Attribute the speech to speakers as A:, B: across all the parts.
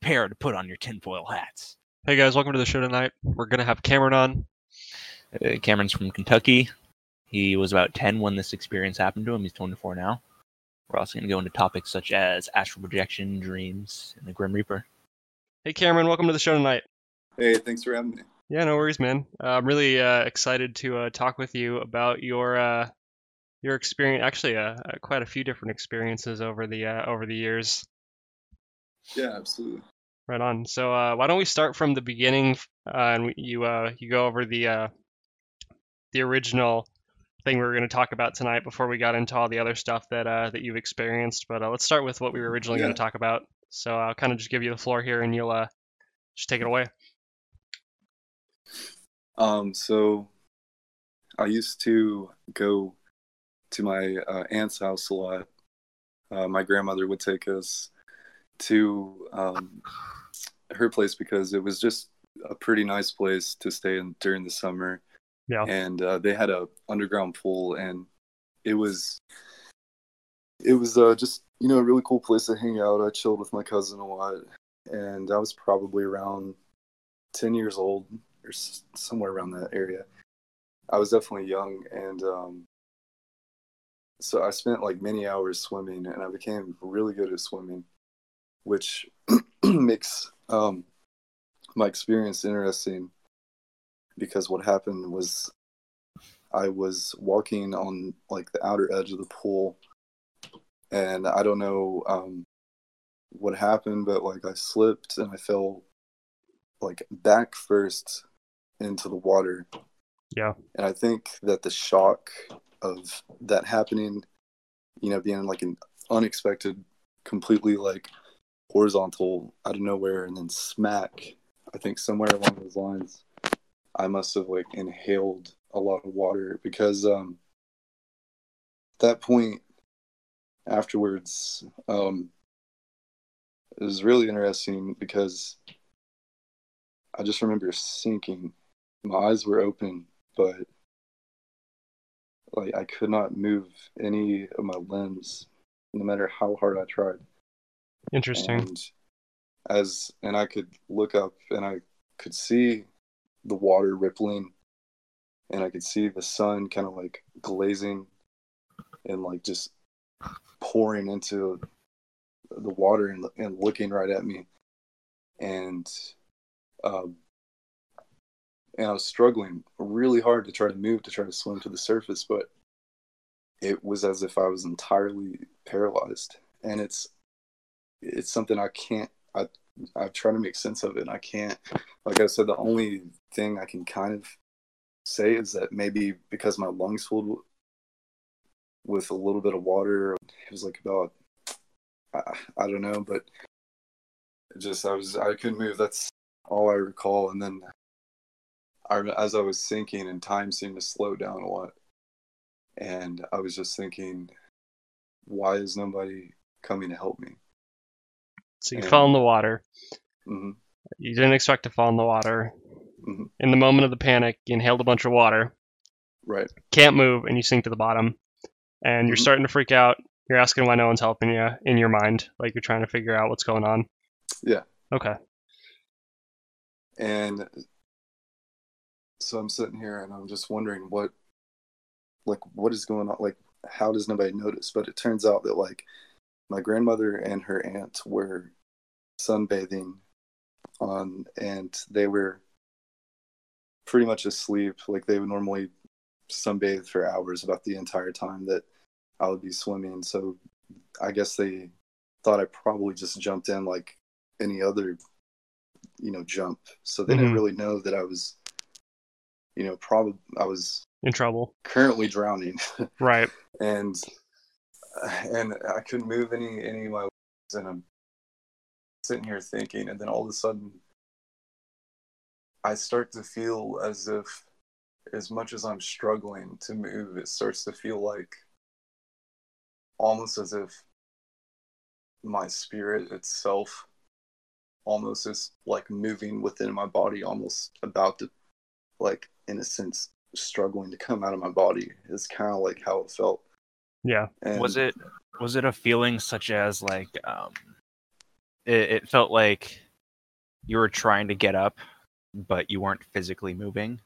A: prepare to put on your tinfoil hats.
B: Hey guys, welcome to the show tonight. We're gonna have Cameron on.
A: Uh, Cameron's from Kentucky. He was about 10 when this experience happened to him. He's 24 now. We're also going to go into topics such as astral projection, dreams, and the Grim Reaper.
B: Hey Cameron, welcome to the show tonight.
C: Hey, thanks for having me.
B: Yeah, no worries, man. Uh, I'm really uh, excited to uh, talk with you about your uh, your experience. Actually, uh, uh, quite a few different experiences over the uh, over the years.
C: Yeah, absolutely.
B: Right on. So uh, why don't we start from the beginning, uh, and you uh, you go over the uh, the original thing we were going to talk about tonight before we got into all the other stuff that uh, that you've experienced. But uh, let's start with what we were originally going to talk about. So I'll kind of just give you the floor here, and you'll uh, just take it away.
C: Um, so I used to go to my uh, aunt's house a lot. Uh, my grandmother would take us to um, her place because it was just a pretty nice place to stay in during the summer.
B: Yeah.
C: And uh, they had a underground pool, and it was it was uh, just you know a really cool place to hang out. I chilled with my cousin a lot, and I was probably around ten years old or s- somewhere around that area. I was definitely young, and um, so I spent like many hours swimming, and I became really good at swimming, which makes um, my experience interesting. Because what happened was, I was walking on like the outer edge of the pool, and I don't know um, what happened, but like I slipped and I fell like back first into the water.
B: Yeah.
C: And I think that the shock of that happening, you know, being like an unexpected, completely like horizontal out of nowhere and then smack, I think somewhere along those lines, I must have like inhaled a lot of water because um at that point afterwards um it was really interesting because I just remember sinking. My eyes were open, but like I could not move any of my limbs, no matter how hard I tried.
B: Interesting.
C: And as and I could look up and I could see the water rippling, and I could see the sun kind of like glazing and like just pouring into the water and, and looking right at me and um, and I was struggling really hard to try to move to try to swim to the surface, but it was as if I was entirely paralyzed, and it's it's something I can't. I I try to make sense of it, and I can't. Like I said, the only thing I can kind of say is that maybe because my lungs filled with a little bit of water, it was like about I, I don't know, but just I was I couldn't move. That's all I recall. And then I, as I was sinking, and time seemed to slow down a lot, and I was just thinking, why is nobody coming to help me?
B: So you
C: and-
B: fell in the water.
C: hmm
B: You didn't expect to fall in the water.
C: Mhm.
B: In the moment of the panic, you inhaled a bunch of water.
C: Right.
B: can't move and you sink to the bottom and you're
C: Mhm.
B: starting to freak out you're asking why no one's helping you in your mind like you're trying to figure out what's going on
C: Yeah.
B: okay
C: And so I'm sitting here and I'm just wondering what, like, what is going on? Like, how does nobody notice? But it turns out that, like, my grandmother and her aunt were sunbathing on, and they were pretty much asleep. Like, they would normally sunbathe for hours about the entire time that I would be swimming. So I guess they thought I probably just jumped in like any other you know jump so they
B: Mhm.
C: didn't really know that i was you know probably i was
B: in trouble
C: currently drowning
B: right
C: and and i couldn't move any any of my legs and i'm sitting here thinking and then all of a sudden i start to feel as if as much as i'm struggling to move it starts to feel like almost as if my spirit itself almost is like moving within my body almost about to like in a sense struggling to come out of my body. Is kind of like how it felt
B: yeah
C: and
A: was it was it a feeling such as like um it, it felt like
D: you were trying to get up, but you weren't physically moving.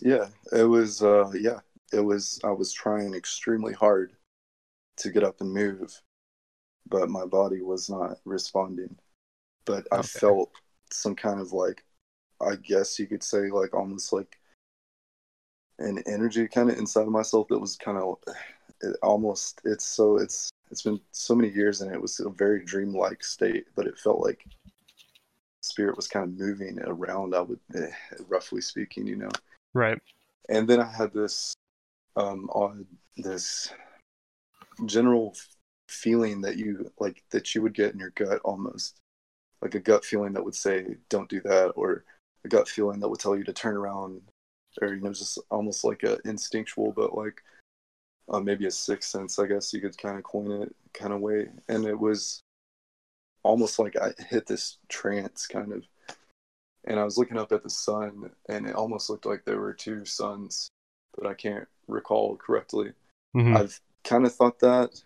C: Yeah, it was. Uh, yeah, it was. I was trying extremely hard to get up and move, but my body was not responding. But I
D: Okay.
C: felt some kind of like, I guess you could say, like almost like an energy kind of inside of myself that was kind of it almost. It's so. It's it's been so many years and it was a very dreamlike state, but it felt like spirit was kind of moving around. I would, eh, roughly speaking, you know
B: Right.
C: and then I had this um odd this general feeling that you like that you would get in your gut almost like a gut feeling that would say don't do that or a gut feeling that would tell you to turn around or you know just almost like a instinctual but like uh, maybe a sixth sense I guess you could kind of coin it kind of way and it was almost like I hit this trance kind of and I was looking up at the sun, and it almost looked like there were two suns, but I can't recall correctly.
B: Mhm.
C: I've kind of thought that,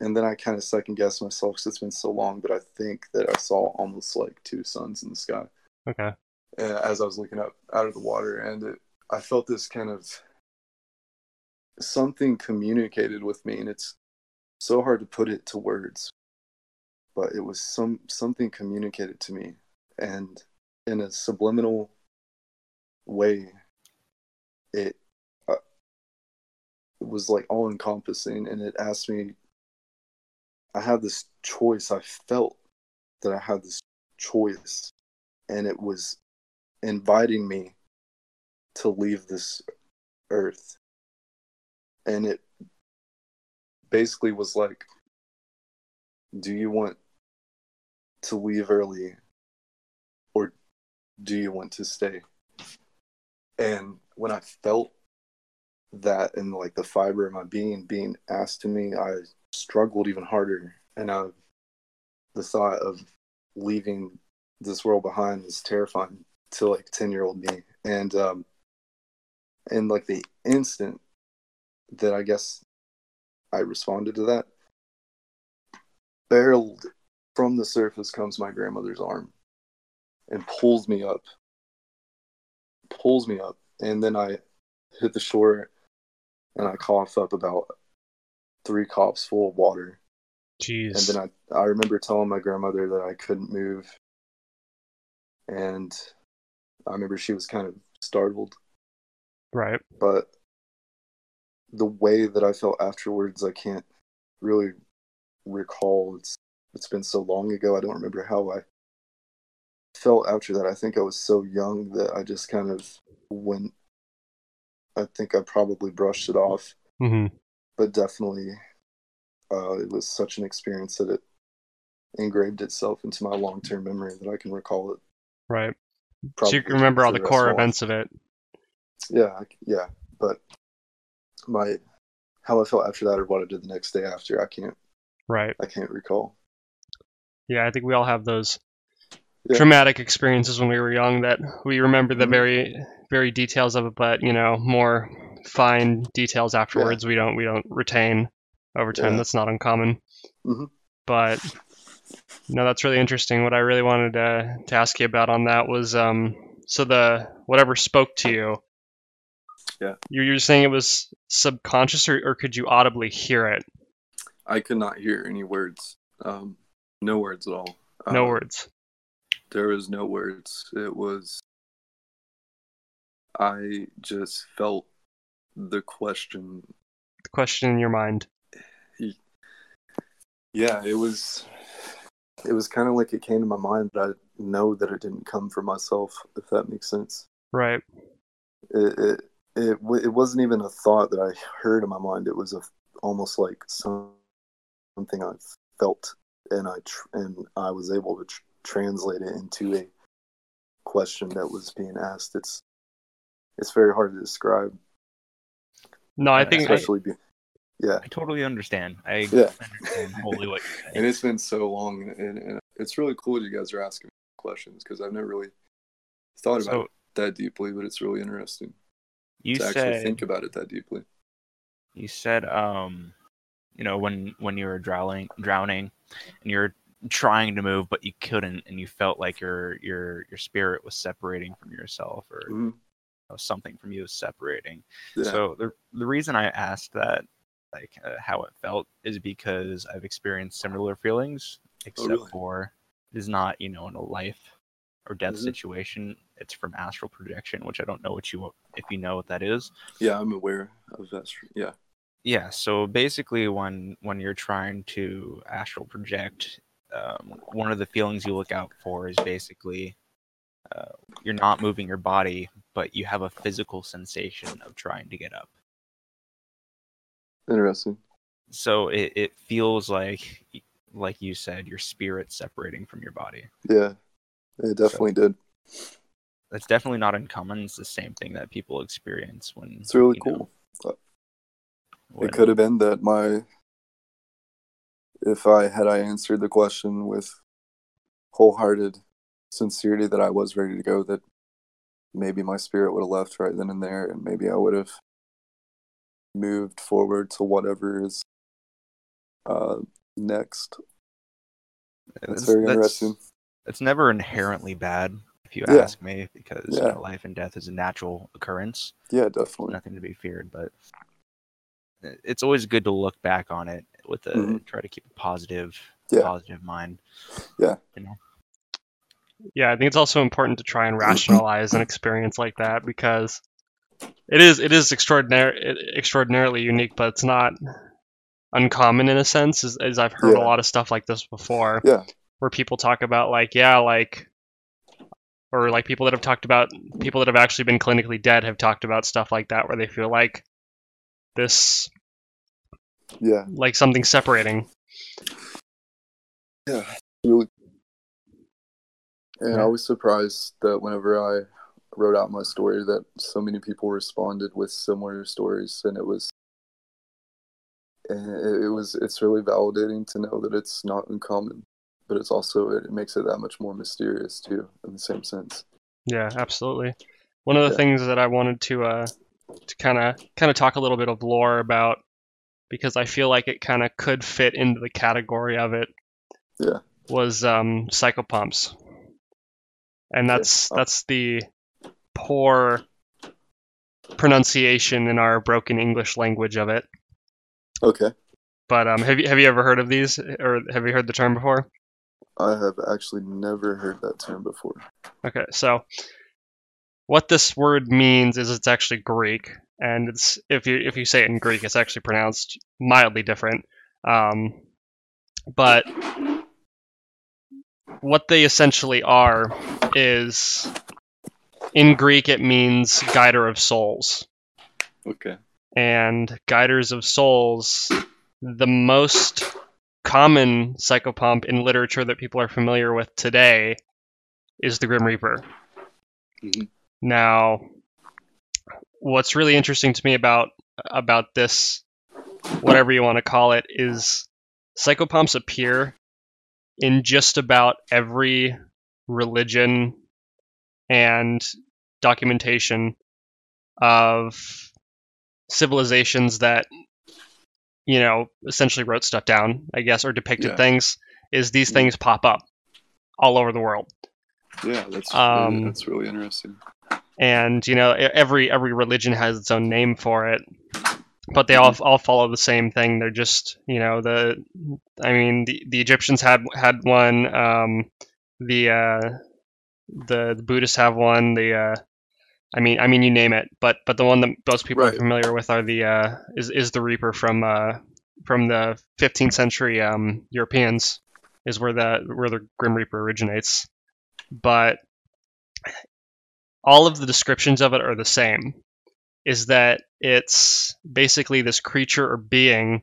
C: and then I kind of second guessed myself because it's been so long. But I think that I saw almost like two suns in the sky
B: Okay.
C: as I was looking up out of the water, and it, I felt this kind of something communicated with me, and it's so hard to put it to words, but it was some something communicated to me, and in a subliminal way, it, uh, it was like all encompassing, and it asked me. I had this choice. I felt that I had this choice, and it was inviting me to leave this earth. And it basically was like, do you want to leave early or do you want to stay? And when I felt that in like the fiber of my being being asked to me, I struggled even harder. And I, the thought of leaving this world behind is terrifying to like 10 year old me and um and like the instant that i guess i responded to that barreled from the surface comes my grandmother's arm and pulls me up pulls me up and then i hit the shore and i cough up about three cups full of water
B: Jeez.
C: and then I, I remember telling my grandmother that I couldn't move. And I remember she was kind of startled.
B: right.
C: But the way that I felt afterwards, I can't really recall. It's it's been so long ago. I don't remember how I felt after that. I think I was so young that I just kind of went. I think I probably brushed it off,
B: hmm
C: but definitely, uh, it was such an experience that it engraved itself into my long term memory that I can recall it.
B: Right. so you can remember all the core
C: of my life.
B: events of it.
C: Yeah, yeah, but my how I felt after that or what I did the next day after, I can't
B: Right.
C: I can't recall.
B: Yeah, I think we all have those
C: Yeah.
B: traumatic experiences when we were young that we remember the
C: Mhm.
B: very very details of it, but you know, more fine details afterwards we don't we don't retain over time.
C: Yeah.
B: That's not uncommon.
C: Mhm.
B: But no, that's really interesting. What I really wanted to to ask you about on that was um so the whatever spoke to you.
C: Yeah.
B: You you're saying it was subconscious or, or could you audibly hear it?
C: I could not hear any words. Um, no words at all.
B: No
C: Uh,
B: words.
C: There was no words. It was. I just felt the question.
B: The question in your mind.
C: Yeah, it was. It was kind of like it came to my mind, but I know that it didn't come from myself. If that makes sense.
B: Right.
C: it it it, it wasn't even a thought that I heard in my mind. It was a almost like some, something I felt, and I tr- and I was able to tr- translate it into a question that was being asked. It's it's very hard to describe,
B: No, I think
C: especially be, yeah.
A: I totally understand. I
C: Yeah.
A: understand wholly what you're saying.
C: And it's been so long, and, and it's really cool that you guys are asking questions because I've never really thought about
A: So
C: it that deeply, but it's really interesting
A: you
C: to actually
A: said
C: think about it that deeply.
A: you said um you know when when you were drowning drowning and you're trying to move but you couldn't and you felt like your your your spirit was separating from yourself or you
C: Mhm.
A: know, something from you was separating
C: Yeah.
A: so the the reason i asked that like uh, how it felt is because i've experienced similar feelings except
C: Oh, really?
A: for it is not you know in a life or death
C: Mhm.
A: situation it's from astral projection which i don't know what you if you know what that is
C: yeah, I'm aware of that. Yeah.
A: yeah so basically when when you're trying to astral project um, one of the feelings you look out for is basically uh, you're not moving your body but you have a physical sensation of trying to get up
C: Interesting.
A: so it, it feels like like you said your spirit separating from your body
C: Yeah. It definitely did.
A: that's definitely not uncommon it's the same thing that people experience when
C: It's really
A: you know,
C: cool.
A: when-
C: It could have been that my if I had I answered the question with wholehearted sincerity that I was ready to go, that maybe my spirit would have left right then and there, and maybe I would have moved forward to whatever is uh, next. That's very interesting.
A: It's never inherently bad, if you
C: Yeah.
A: ask me, because you know, life and death is a natural occurrence,
C: Yeah, definitely.
A: nothing to be feared. But it's always good to look back on it with a
C: Mhm.
A: try to keep a positive,
C: Yeah.
A: positive mind.
B: Yeah, Yeah, I think it's also important to try and rationalize an experience like that because it is it is extraordinary extraordinarily unique, but it's not uncommon in a sense. As, as I've heard a lot of stuff like this before,
C: Yeah.
B: Where people talk about like yeah, like or like people that have talked about people that have actually been clinically dead have talked about stuff like that where they feel like this
C: Yeah,
B: like something separating.
C: yeah, really. And
B: Yeah.
C: I was surprised that whenever I wrote out my story, that so many people responded with similar stories, and it was, it was, it's really validating to know that it's not uncommon, but it's also it makes it that much more mysterious too, in the same sense.
B: Yeah, absolutely. One of the
C: Yeah.
B: things that I wanted to uh to kind of kind of talk a little bit of lore about because I feel like it kind of could fit into the category of it.
C: Yeah.
B: Was um psychopomps. And that's
C: Oh.
B: that's the poor pronunciation in our broken English language of it.
C: Okay,
B: But um have you have you ever heard of these or have you heard the term before?
C: I have actually never heard that term before.
B: Okay, so what this word means is it's actually Greek, and it's if you if you say it in Greek, it's actually pronounced mildly different. Um, but what they essentially are is in Greek it means guider of souls,
C: Okay,
B: and guiders of souls, the most common psychopomp in literature that people are familiar with today is the Grim Reaper.
C: Mhm.
B: Now, what's really interesting to me about about this, whatever you want to call it, is psychopomps appear in just about every religion and documentation of civilizations that you know essentially wrote stuff down i guess or depicted
C: Yeah.
B: things is these things pop up all over the world
C: yeah, that's
B: Um,
C: really, that's really interesting.
B: and you know every every religion has its own name for it but they all all follow the same thing they're just you know the i mean the, the egyptians had had one um the uh the, the buddhists have one the uh i mean i mean you name it but but the one that most people are familiar with are the uh is is the reaper from uh from the 15th century um europeans is where the where the grim reaper originates. But all of the descriptions of it are the same is that it's basically this creature or being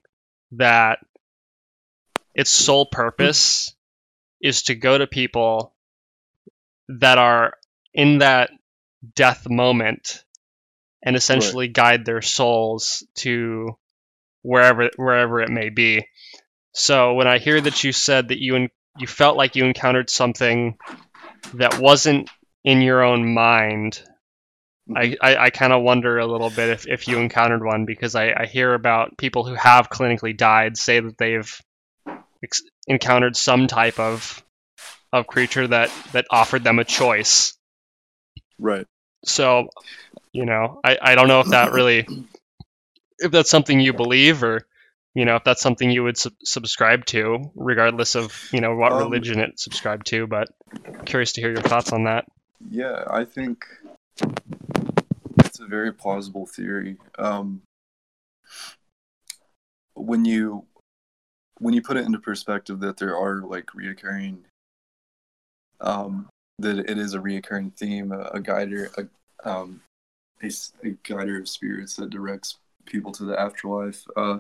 B: that its sole purpose is to go to people that are in that death moment and essentially guide their souls to wherever wherever it may be. So when I hear that you said that you en- you felt like you encountered something that wasn't in your own mind, I, mm-hmm. I, I kind of wonder a little bit if, if you encountered one because I, I hear about people who have clinically died say that they've ex- encountered some type of of creature that that offered them a choice.
C: Right.
B: So, you know, I, I don't know if that really if that's something you believe or you know if that's something you would sub- subscribe to regardless of you know what
C: Um,
B: religion it subscribed to but curious to hear your thoughts on that
C: Yeah, I think it's a very plausible theory. Um, when you when you put it into perspective that there are like reoccurring, um, that it is a reoccurring theme, a, a guider, a, um, a guider of spirits that directs people to the afterlife. Uh,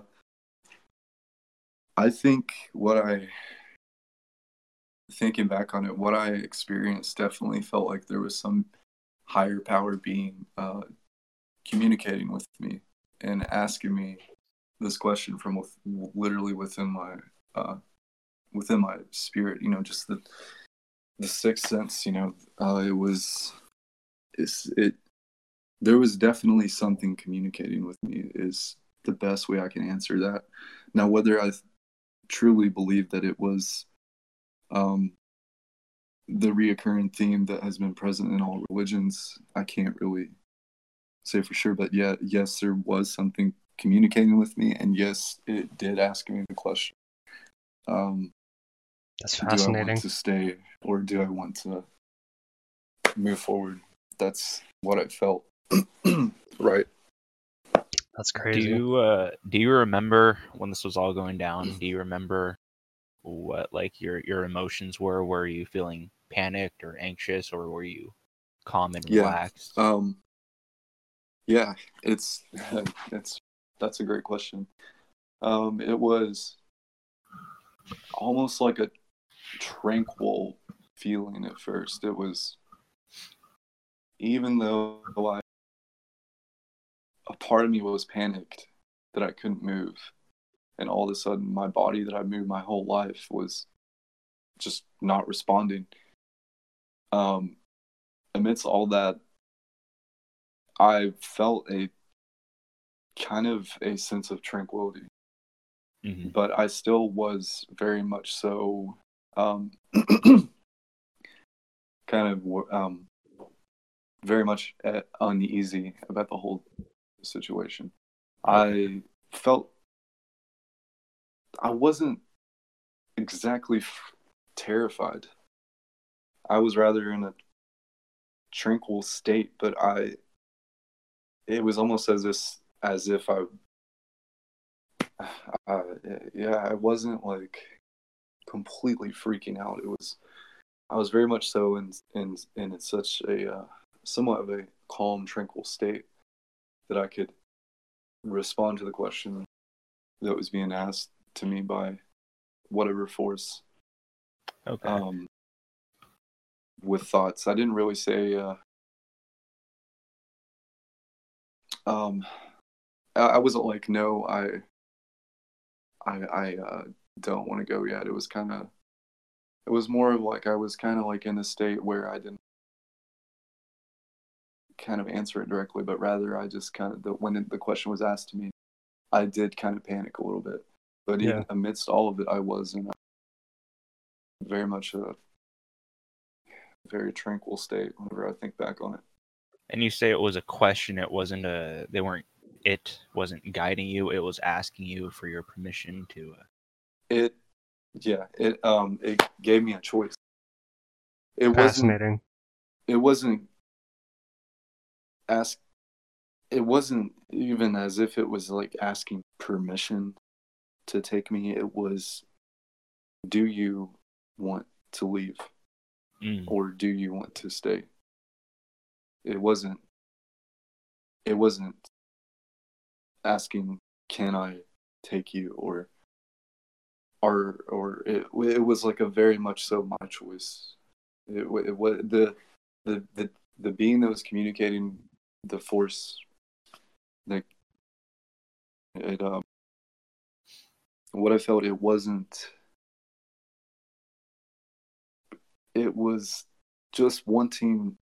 C: I think what I thinking back on it, what I experienced definitely felt like there was some higher power being uh, communicating with me and asking me this question from with, literally within my uh, within my spirit. You know, just the the sixth sense. You know, uh, it was it's it. There was definitely something communicating with me. Is the best way I can answer that. Now, whether I truly believe that it was um, the reoccurring theme that has been present in all religions. I can't really say for sure, but yeah, yes, there was something communicating with me, and yes, it did ask me the question: um,
B: that's fascinating
C: to stay, or do I want to move forward? That's what I felt. right.
B: that's crazy.
A: Do you uh, do you remember when this was all going down? Do you remember what like your your emotions were? Were you feeling panicked or anxious, or were you calm and
C: Yeah.
A: relaxed?
C: Um, yeah, it's it's that's a great question. Um, it was almost like a tranquil feeling at first. It was even though I a part of me was panicked that I couldn't move, and all of a sudden my body that I moved my whole life was just not responding. Um, amidst all that, I felt a kind of a sense of tranquility,
A: Mhm.
C: but I still was very much so um, kind of um, very much uh, uneasy about the whole situation. I felt I wasn't exactly f- terrified. I was rather in a tranquil state, but I it was almost as if as if I uh, yeah, I wasn't like completely freaking out. It was I was very much so in in in such a uh, somewhat of a calm, tranquil state that I could respond to the question that was being asked to me by whatever force
A: Okay.
C: um, with thoughts. I didn't really say. Uh, um, I, I wasn't like, no, I, I, I uh, don't want to go yet. It was kind of, it was more of like I was kind of like in a state where I didn't kind of answer it directly, but rather I just kind of the when the question was asked to me, I did kind of panic a little bit. But
B: Yeah.
C: even amidst all of it, I was in a very much a very tranquil state whenever I think back on it.
A: And you say it was a question. It wasn't a. They weren't. It wasn't guiding you. It was asking you for your permission to. Uh,
C: It, yeah, it um it gave me a choice. It wasn't.
B: fascinating
C: It wasn't ask. It wasn't even as if it was like asking permission to take me. It was, do you want to leave
A: mm,
C: or do you want to stay? It wasn't. It wasn't asking, "Can I take you?" or or or it it was like a very much so my choice. It it was the the the the being that was communicating the force like it um what I felt it wasn't it was just wanting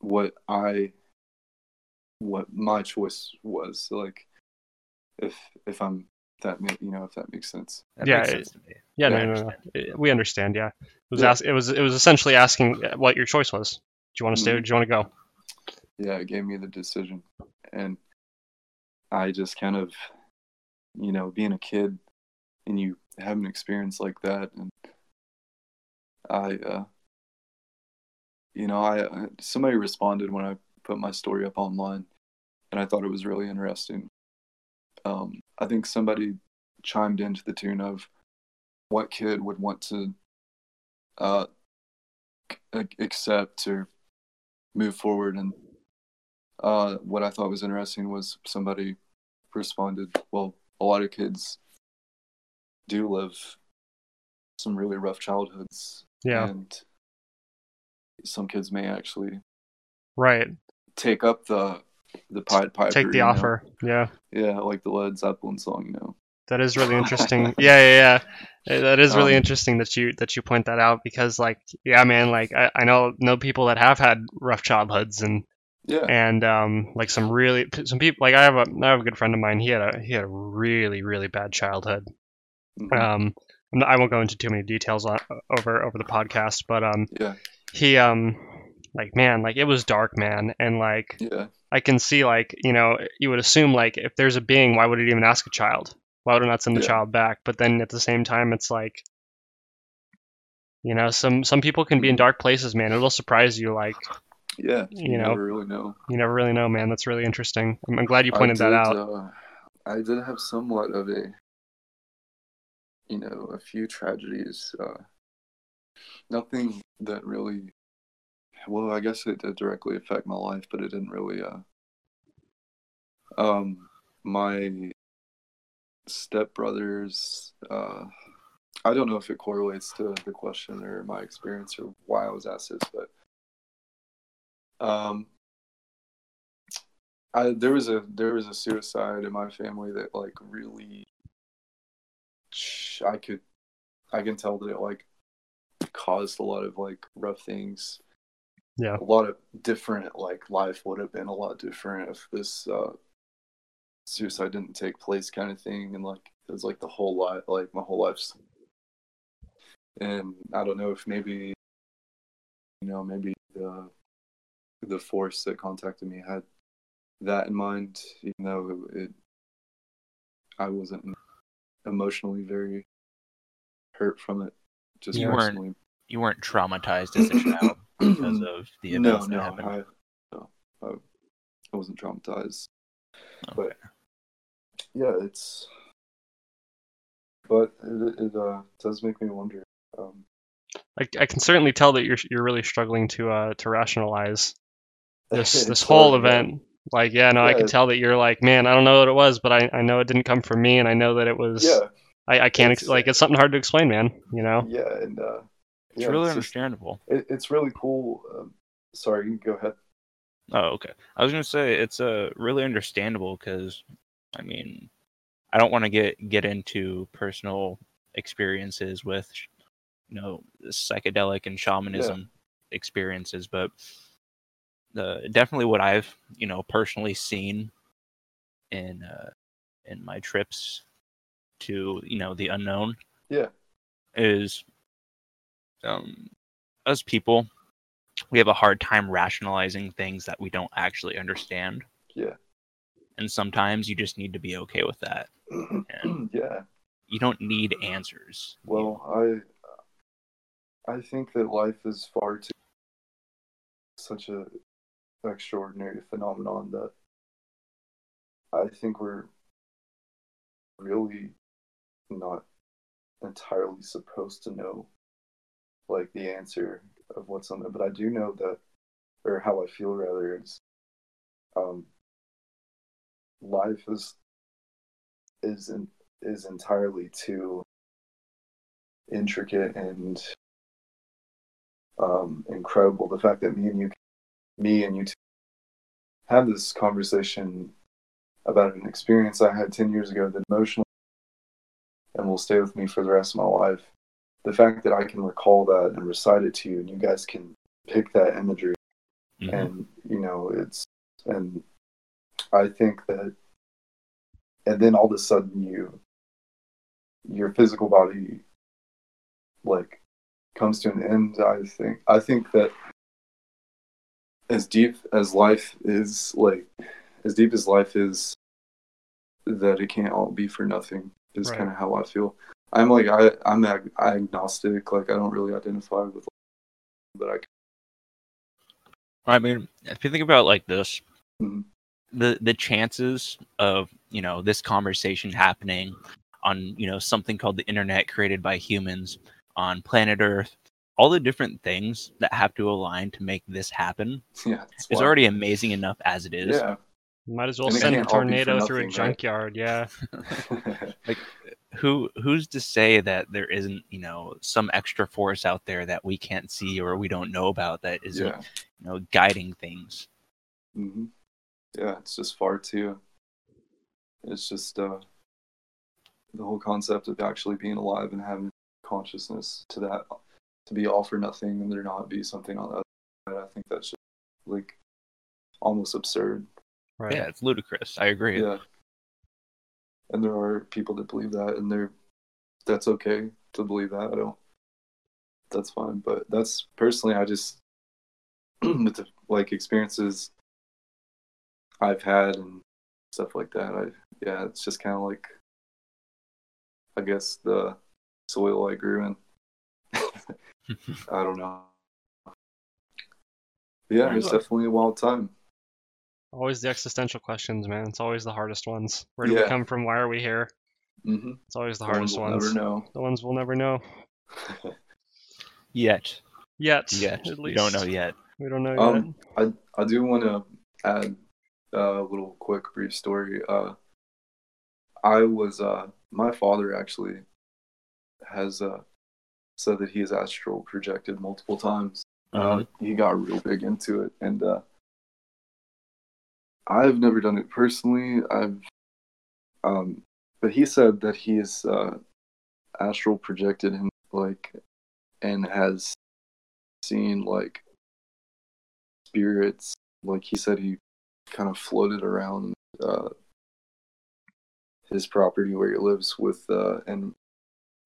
C: what I what my choice was like if if I'm that ma- you know if that makes sense.
A: That
B: Yeah,
A: makes sense to me.
B: Yeah,
A: I
B: no, no, no. Uh, We understand. Yeah, it was
C: Yeah.
B: ask, it was it was essentially asking uh, what your choice was. Do you want to stay? or
C: Mhm.
B: Do you want to go?
C: Yeah, it gave me the decision, and I just kind of, you know, being a kid, and you have an experience like that, and I, uh, you know, I I- somebody responded when I put my story up online, and I thought it was really interesting. Um, I think somebody chimed into the tune of, "What kid would want to, uh, accept or move forward?" And uh, what I thought was interesting was somebody responded, "Well, a lot of kids do live some really rough childhoods,
B: Yeah,
C: and some kids may actually
B: right.
C: take up the the Pied Piper.
B: Take the
C: you know?
B: offer. Yeah,
C: Yeah, like the Led Zeppelin song, you know.
B: that is really interesting. yeah, yeah, yeah. Uh, That is really
C: Um,
B: interesting that you that you point that out because like yeah, man, like I, I know know people that have had rough childhoods and
C: Yeah,
B: and um like some really some people like I have a I have a good friend of mine. He had a he had a really really bad childhood.
C: mhm,
B: Um, I won't go into too many details on over over the podcast, but um
C: yeah,
B: he um like man like it was dark man and like
C: yeah,
B: I can see like you know you would assume like if there's a being why would it even ask a child why would it not send the
C: Yeah.
B: child back but then at the same time it's like you know some some people can be in
C: Mhm.
B: dark places man it'll surprise you like
C: yeah.
B: You know.
C: never really know.
B: you never really know man that's really interesting I'm, I'm glad you pointed that out
C: Uh, I did have somewhat of a, you know, a few tragedies. Uh, nothing that really, well, I guess it did directly affect my life, but it didn't really. Uh, um, my stepbrothers. Uh, I don't know if it correlates to the question or my experience or why I was asked this, but um, I there was a there was a suicide in my family that like really I could I can tell that it like caused a lot of like rough things.
B: Yeah.
C: A lot of different like life would have been a lot different if this uh suicide didn't take place kind of thing and like it was like the whole life like my whole life's and I don't know if maybe you know maybe the the force that contacted me had that in mind, even though it, I wasn't emotionally very hurt from it. Just
A: You weren't You weren't traumatized as a child because of the
C: no,
A: that
C: no,
A: happened.
C: I, no, I, I wasn't traumatized.
A: Okay.
C: But yeah, it's, but it, it uh, does make me wonder. Um,
B: I, I can certainly tell that you're you're really struggling to uh to rationalize this this whole
C: hard, yeah.
B: event like yeah no I can tell that you're like man I don't know what it was but I, I know it didn't come from me and I know that it was
C: Yeah,
B: I, I can't ex- like it's something hard to explain man you know
C: yeah, and uh,
A: It's
C: yeah,
A: really
C: just-
A: understandable.
C: it, it's really cool. Um, sorry, you can go ahead.
A: Oh, okay. I was gonna say it's uh, really understandable because, I mean, I don't want to get get into personal experiences with, you know, psychedelic and shamanism experiences, but uh, definitely what I've you know personally seen in uh, in my trips to you know the unknown
C: Yeah,
A: is um, us people we have a hard time rationalizing things that we don't actually understand
C: yeah,
A: and sometimes you just need to be okay with that
C: yeah.
A: you don't need answers you?
C: Well, I I think that life is far too such a extraordinary phenomenon that I think we're really not entirely supposed to know like the answer of what's on there. But I do know that or how I feel rather is um life is is in, is entirely too intricate and um, incredible. The fact that me and you, me and you, have this conversation about an experience I had ten years ago that emotionally and will stay with me for the rest of my life. The fact that I can recall that and recite it to you, and you guys can pick that imagery,
A: Mhm.
C: and you know it's and I think that, and then all of a sudden you your physical body like comes to an end. I think I think that as deep as life is, like as deep as life is, that it can't all be for nothing. Is
B: Right.
C: kind of how I feel. I'm like I I'm ag- agnostic. Like I don't really identify with, but I
A: I mean, if you think about it like this,
C: Mhm.
A: the the chances of you know this conversation happening on you know something called the internet created by humans on planet Earth, all the different things that have to align to make this happen
C: yeah it's
A: is
C: wild.
A: already amazing enough as it is.
C: yeah.
B: Might as well
C: And
B: send a
C: can't all be for
B: tornado through a
C: nothing, right?
B: junkyard. Yeah.
A: Who who's to say that there isn't you know some extra force out there that we can't see or we don't know about that isn't
C: yeah.
A: you know guiding things.
C: hmm Yeah, it's just far too. It's just uh, the whole concept of actually being alive and having consciousness to that, to be all for nothing and there not be something on the other side. I think that's just like almost absurd.
B: Right.
A: Yeah, it's ludicrous. I agree.
C: Yeah. And there are people that believe that, and they're that's okay to believe that. I don't. That's fine, but that's personally, I just with the like experiences I've had and stuff like that. I yeah, it's just kind of like I guess the soil I grew in. I don't know. Yeah,
B: Very
C: it's definitely a wild time.
B: Always the existential questions, man. It's always the hardest ones. Where do we come from? Why are we here?
C: Mm-hmm.
B: It's always the
C: The ones
B: hardest
C: we'll
B: ones.
C: never know.
B: The ones we'll never know.
A: Yet,
B: Yet.
A: yet,
B: At
A: we don't know yet.
B: We don't know
C: Um,
B: yet.
C: I I do want to add a little quick brief story. Uh, I was uh, my father actually has uh, said that he has astral projected multiple times. Uh,
A: Mhm.
C: he got real big into it, and uh, I've never done it personally. I've, um, but he said that he has uh, astral projected him like, and has seen like spirits. Like he said, he kind of floated around uh, his property where he lives with, uh, and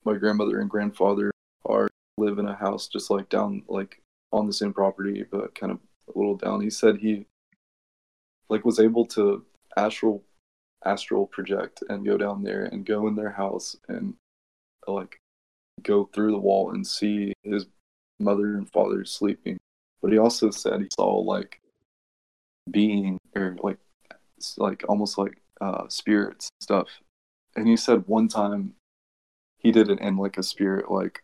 C: my grandmother and grandfather are live in a house just like down, like on the same property, but kind of a little down. He said he like was able to astral astral project and go down there and go in their house and like go through the wall and see his mother and father sleeping. But he also said he saw like being or like like almost like uh spirits and stuff. And he said one time he did it and like a spirit like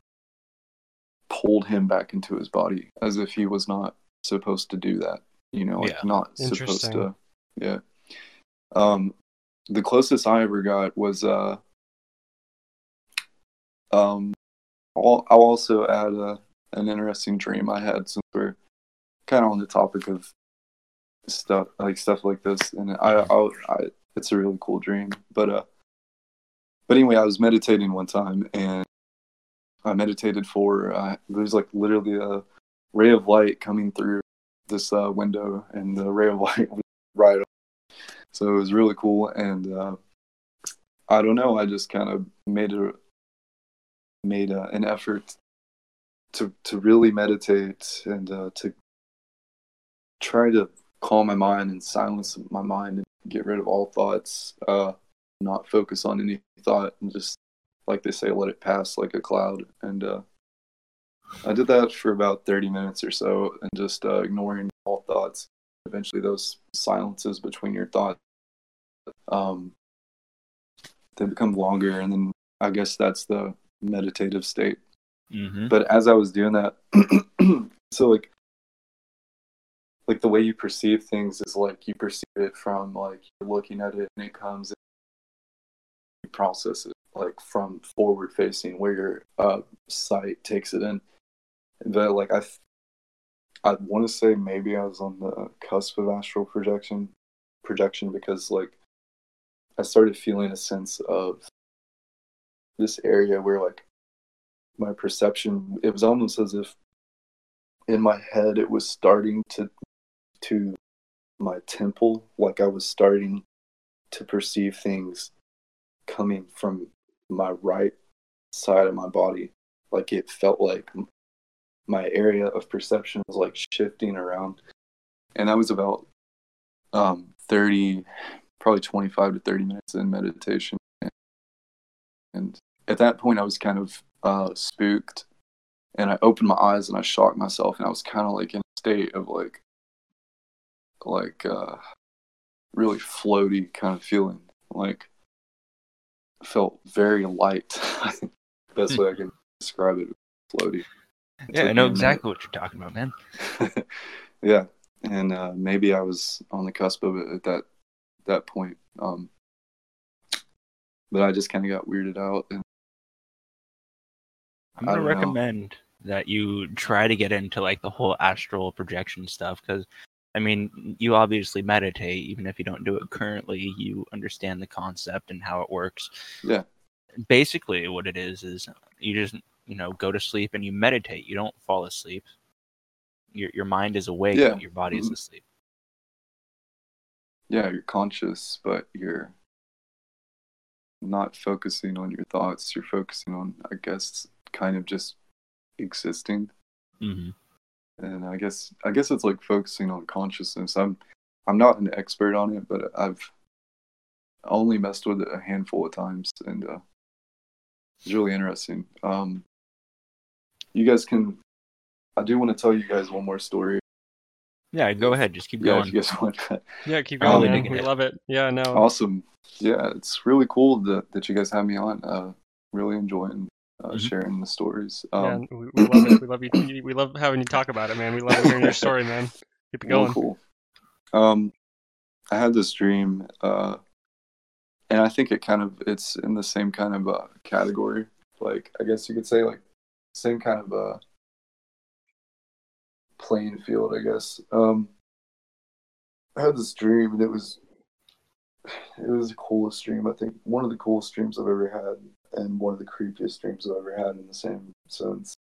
C: pulled him back into his body as if he was not supposed to do that. You know, like
A: Yeah.
C: not supposed to yeah. Um the closest I ever got was uh um I'll, I'll also add a, an interesting dream I had since we're kind of on the topic of stuff like stuff like this, and I, I, I it's a really cool dream. But uh, but anyway, I was meditating one time, and I meditated for uh, there's like literally a ray of light coming through this uh, window, and the ray of light was right. On. So it was really cool, and uh, I don't know. I just kind of made a made uh, an effort to to really meditate and uh, to try to calm my mind and silence my mind and get rid of all thoughts, uh, not focus on any thought, and just like they say, let it pass like a cloud. And uh, I did that for about thirty minutes or so, and just uh, ignoring all thoughts. Eventually, those silences between your thoughts, um, they become longer, and then I guess that's the meditative state.
A: Mm-hmm.
C: But as I was doing that, so like, like the way you perceive things is like you perceive it from like you're looking at it and it comes, and you process it like from forward facing where your uh, sight takes it in. But like I, th- I want to say maybe I was on the cusp of astral projection, projection because like I started feeling a sense of this area where like my perception it was almost as if in my head it was starting to to my temple like i was starting to perceive things coming from my right side of my body. Like it felt like my area of perception was like shifting around. And that was about um, 30, probably 25 to 30 minutes in meditation. And at that point, I was kind of uh, spooked. And I opened my eyes and I shocked myself. And I was kind of like in a state of like, like, uh, really floaty kind of feeling. Like, felt very light. Best way I can describe it, floaty.
A: Yeah, I know exactly what you're talking about, man.
C: yeah, and uh, maybe I was on the cusp of it at that that point. Um, but I just kind of got weirded out. And
A: I'm gonna recommend know. that you try to get into like the whole astral projection stuff because I mean, you obviously meditate, even if you don't do it currently, you understand the concept and how it works.
C: Yeah.
A: Basically, what it is is you just, you know, go to sleep and you meditate. You don't fall asleep. Your your mind is awake, yeah. your body is mm-hmm. asleep.
C: Yeah, you're conscious, but you're not focusing on your thoughts. You're focusing on, I guess, kind of just existing.
A: Mm-hmm
C: and I guess I guess it's like focusing on consciousness. I'm I'm not an expert on it, but I've only messed with it a handful of times, and uh, it's really interesting. Um, you guys can. I do want to tell you guys one more story.
A: Yeah, go ahead. Just keep yeah, going.
C: you guys want
B: yeah, keep going. Um, we it. love it. Yeah, no.
C: Awesome. Yeah, it's really cool that, that you guys have me on. Uh, really enjoying uh, mm-hmm. sharing the stories. Um,
B: yeah, we, we, love it. We love you. We love having you talk about it, man. We love hearing your story, man. Keep it going.
C: cool. Um, I had this dream, uh, and I think it kind of it's in the same kind of uh, category. Like I guess you could say like same kind of a playing field. I guess. Um, I had this dream, and it was it was the coolest dream. I think one of the coolest dreams I've ever had and one of the creepiest dreams I've ever had in the same sense.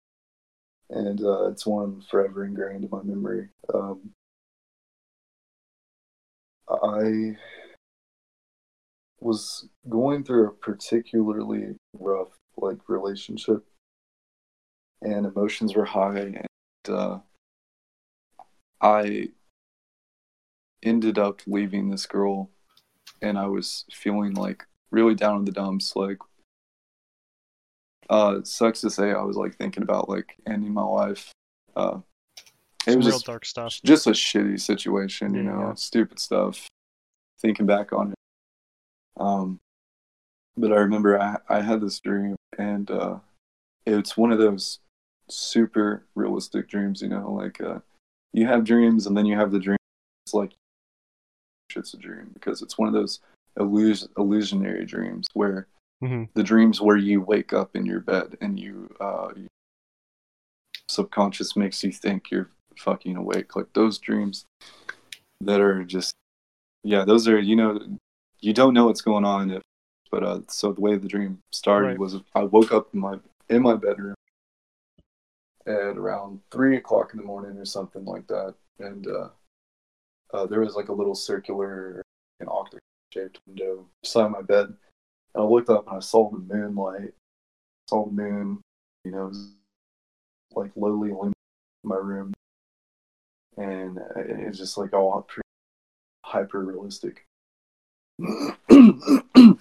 C: And uh, it's one forever ingrained in my memory. Um, I was going through a particularly rough like relationship, and emotions were high, and uh, I ended up leaving this girl, and I was feeling like really down in the dumps, like uh, sucks to say I was like thinking about like ending my life. Uh,
B: it Some was real just, dark stuff.
C: Just a shitty situation, you yeah, know, yeah. stupid stuff. Thinking back on it, um, but I remember I I had this dream, and uh, it's one of those super realistic dreams. You know, like uh, you have dreams, and then you have the dream. It's like it's a dream because it's one of those illus- illusionary dreams where
B: Mm-hmm.
C: The dreams where you wake up in your bed and you, uh, subconscious makes you think you're fucking awake. Like those dreams that are just, yeah, those are, you know, you don't know what's going on. If, but uh, so the way the dream started right. was I woke up in my in my bedroom at around three o'clock in the morning or something like that, and uh, uh, there was like a little circular, an octagon shaped window beside my bed, and I looked up and I saw the moonlight. Saw the moon, you know, like lowly illuminating my room, and it was just like all hyper realistic. and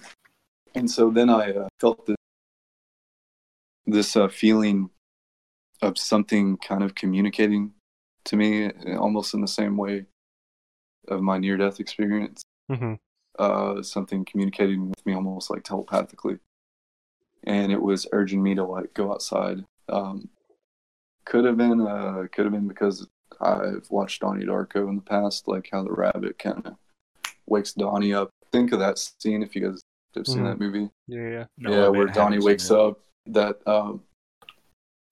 C: so then I uh, felt this this uh, feeling of something kind of communicating to me, almost in the same way of my near death experience.
B: Mm-hmm
C: uh, something communicating with me almost like telepathically, and it was urging me to like go outside. Um, could have been uh, could have been because I've watched Donnie Darko in the past, like how the rabbit kind of wakes Donnie up. Think of that scene if you guys have seen mm. that movie.
B: Yeah, yeah,
C: no, yeah, where Donnie wakes up. That um,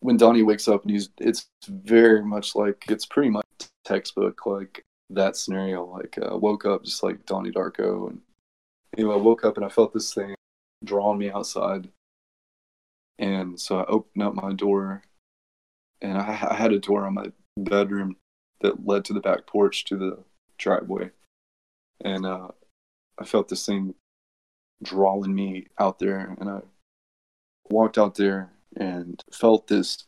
C: when Donnie wakes up and he's, it's very much like it's pretty much textbook like that scenario. Like uh, woke up just like Donnie Darko, and anyway, I woke up and I felt this thing drawing me outside, and so I opened up my door, and I, I had a door on my bedroom that led to the back porch to the driveway, and uh, I felt this thing drawing me out there, and I walked out there and felt this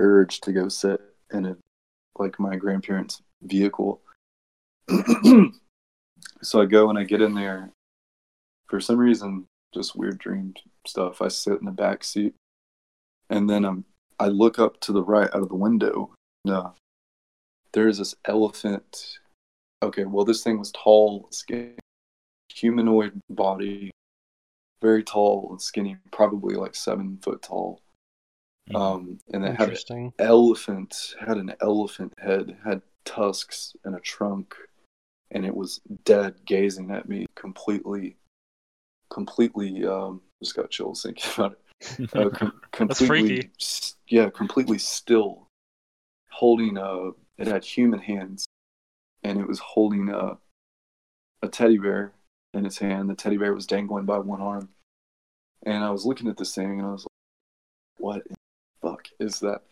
C: urge to go sit in a like my grandparents' vehicle. so I go and I get in there. For some reason, just weird dream stuff. I sit in the back seat, and then I'm I look up to the right out of the window. And, uh, there's this elephant. Okay, well, this thing was tall, skinny, humanoid body, very tall and skinny, probably like seven foot tall.
A: Mhm.
C: Um, and it had an
B: Interesting.
C: elephant, had an elephant head, had tusks and a trunk, and it was dead, gazing at me, completely, completely. Um, just got chills thinking about it. Uh, com- completely,
B: freaky.
C: Yeah, completely still, holding a. It had human hands, and it was holding a, a teddy bear in its hand. The teddy bear was dangling by one arm, and I was looking at this thing, and I was like, "What the fuck is that?"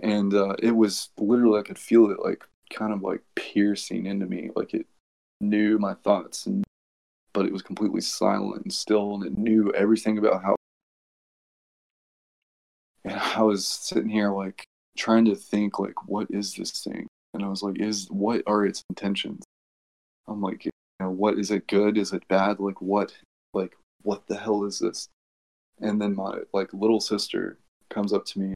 C: And uh, it was literally, I could feel it, like kind of like piercing into me, like it knew my thoughts, and but it was completely silent and still, and it knew everything about how and I was sitting here like trying to think like what is this thing? And I was like, is what are its intentions? I'm like, you know, what is it good? Is it bad? Like what like what the hell is this? And then my like little sister comes up to me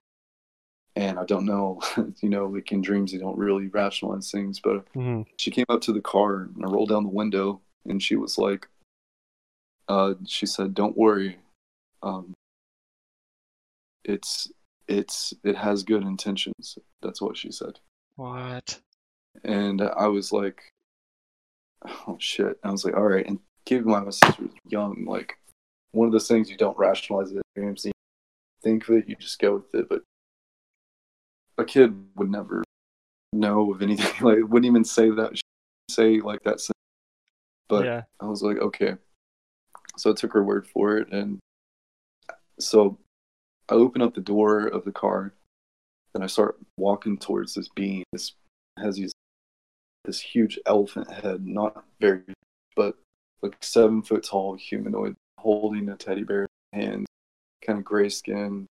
C: and I don't know, you know, like in dreams you don't really rationalize things, but
B: Mhm.
C: she came up to the car and I rolled down the window and she was like uh she said, Don't worry. Um it's it's it has good intentions. That's what she said.
B: What?
C: And I was like oh shit. I was like, all right, and keep in mind my sister was young, like one of those things you don't rationalize it. You think of it, you just go with it, but a kid would never know of anything like wouldn't even say that say like that sentence. but
B: yeah.
C: I was like, okay. So I took her word for it, and so I open up the door of the car, and I start walking towards this being. This has these this huge elephant head, not very, but like seven foot tall humanoid, holding a teddy bear in hands, kind of gray skin,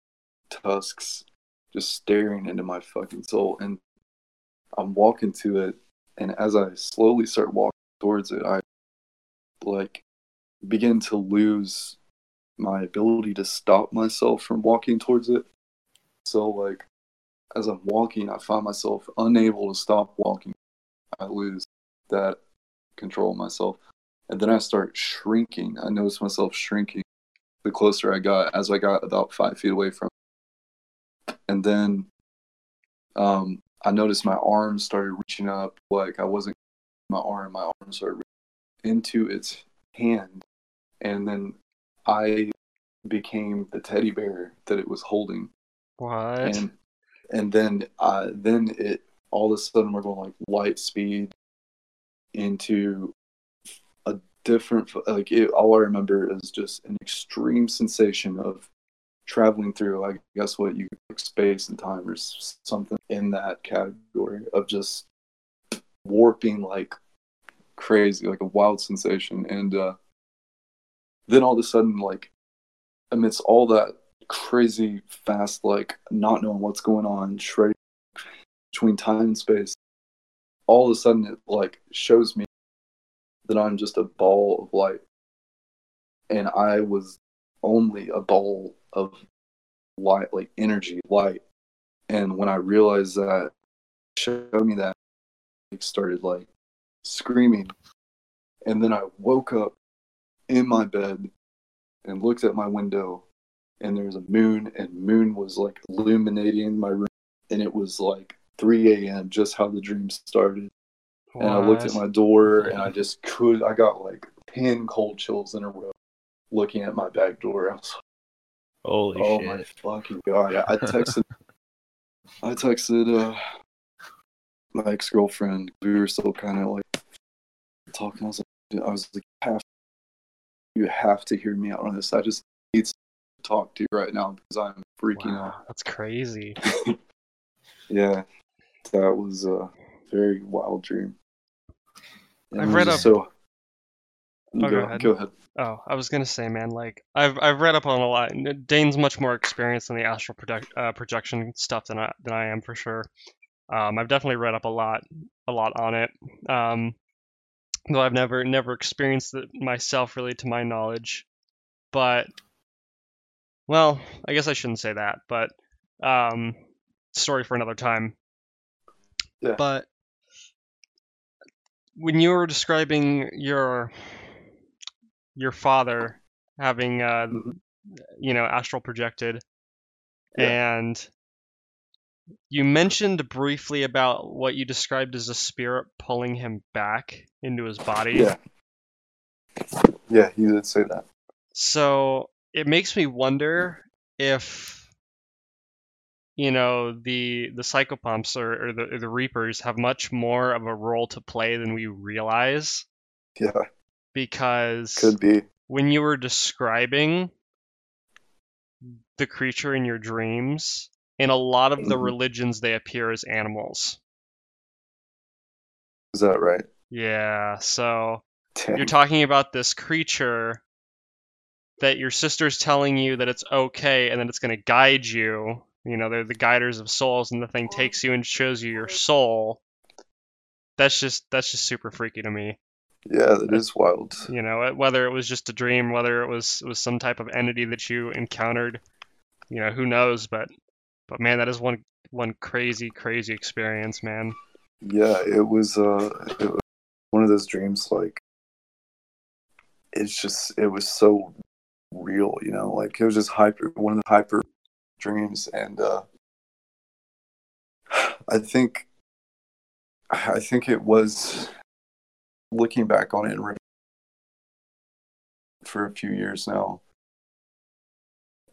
C: tusks, just staring into my fucking soul. And I'm walking to it, and as I slowly start walking towards it, I like begin to lose my ability to stop myself from walking towards it. So like as I'm walking, I find myself unable to stop walking. I lose that control of myself. And then I start shrinking. I notice myself shrinking the closer I got as I got about five feet away from it. And then um, I noticed my arms started reaching up like I wasn't my arm, my arms started reaching into its hand. And then I became the teddy bear that it was holding
B: What?
C: and and then uh then it all of a sudden we're going like light speed into different like it, all i remember is just an extreme sensation of traveling through i guess what you like space and time or something in that category of just warping like crazy like a wild sensation and uh then all of a sudden like amidst all that crazy fast, like not knowing what's going on, shredding between time and space. All of a sudden, it like shows me that I'm just a ball of light, and I was only a ball of light, like energy, light. And when I realized that, it showed me that, I started like screaming, and then I woke up in my bed and looked at my window and there was a moon and moon was like illuminating my room. And it was like 3 a.m just how the dream started and i looked at my door and i just could i got like 10 cold chills in a row looking at my back door. I was like, Holy oh
A: shit.
C: my fucking god. I, I texted i texted uh my ex-girlfriend. We were still kind of like talking. I was like i was like you have, you have to hear me out on this. I just need to talk to you right now because i'm freaking out.
B: that's crazy.
C: Yeah, that was a very wild dream. And
B: I've read up.
C: so
B: Oh, go ahead.
C: Go ahead.
B: Oh, I was gonna say, man, like I've I've read up on a lot. Dane's much more experienced in the astral project, uh, projection stuff than I than I am for sure. Um, I've definitely read up a lot a lot on it. Um, though I've never never experienced it myself, really, to my knowledge. But well, I guess I shouldn't say that. But um, story for another time.
C: Yeah.
B: But when you were describing your your father having uh,
C: Mhm.
B: you know astral projected
C: Yeah.
B: and you mentioned briefly about what you described as a spirit pulling him back into his body
C: Yeah. Yeah, he did say that.
B: so it makes me wonder if you know the the psychopomps or, or the or the reapers have much more of a role to play than we realize
C: Yeah,
B: because
C: could be.
B: when you were describing the creature in your dreams, in a lot of the
C: Mhm.
B: religions, they appear as animals.
C: Is that right?
B: Yeah, so
C: Damn.
B: you're talking about this creature that your sister's telling you that it's okay and that it's going to guide you. You know, they're the guiders of souls, and the thing takes you and shows you your soul. That's just that's just super freaky to me.
C: yeah, that is wild.
B: you know whether it was just a dream whether it was it was some type of entity that you encountered you know who knows but but man that is one one crazy crazy experience man
C: Yeah, it was uh it was one of those dreams like it's just it was so real, you know, like it was just hyper one of the hyper dreams and uh I think I think it was looking back on it and re- for a few years now.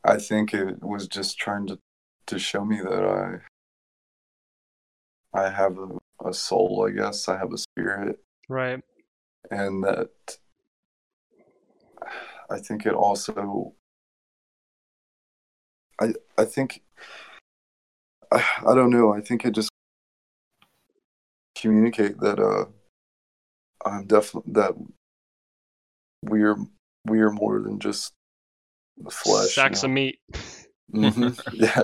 C: I think it was just trying to to show me that I I have a, a soul, I guess. I have a spirit,
B: right
C: and that I think it also. I I think. I, I don't know. I think it just communicate that uh, I'm definitely that we are we are more than just the flesh. you
B: stacks
C: know?
B: of meat
C: hmm yeah,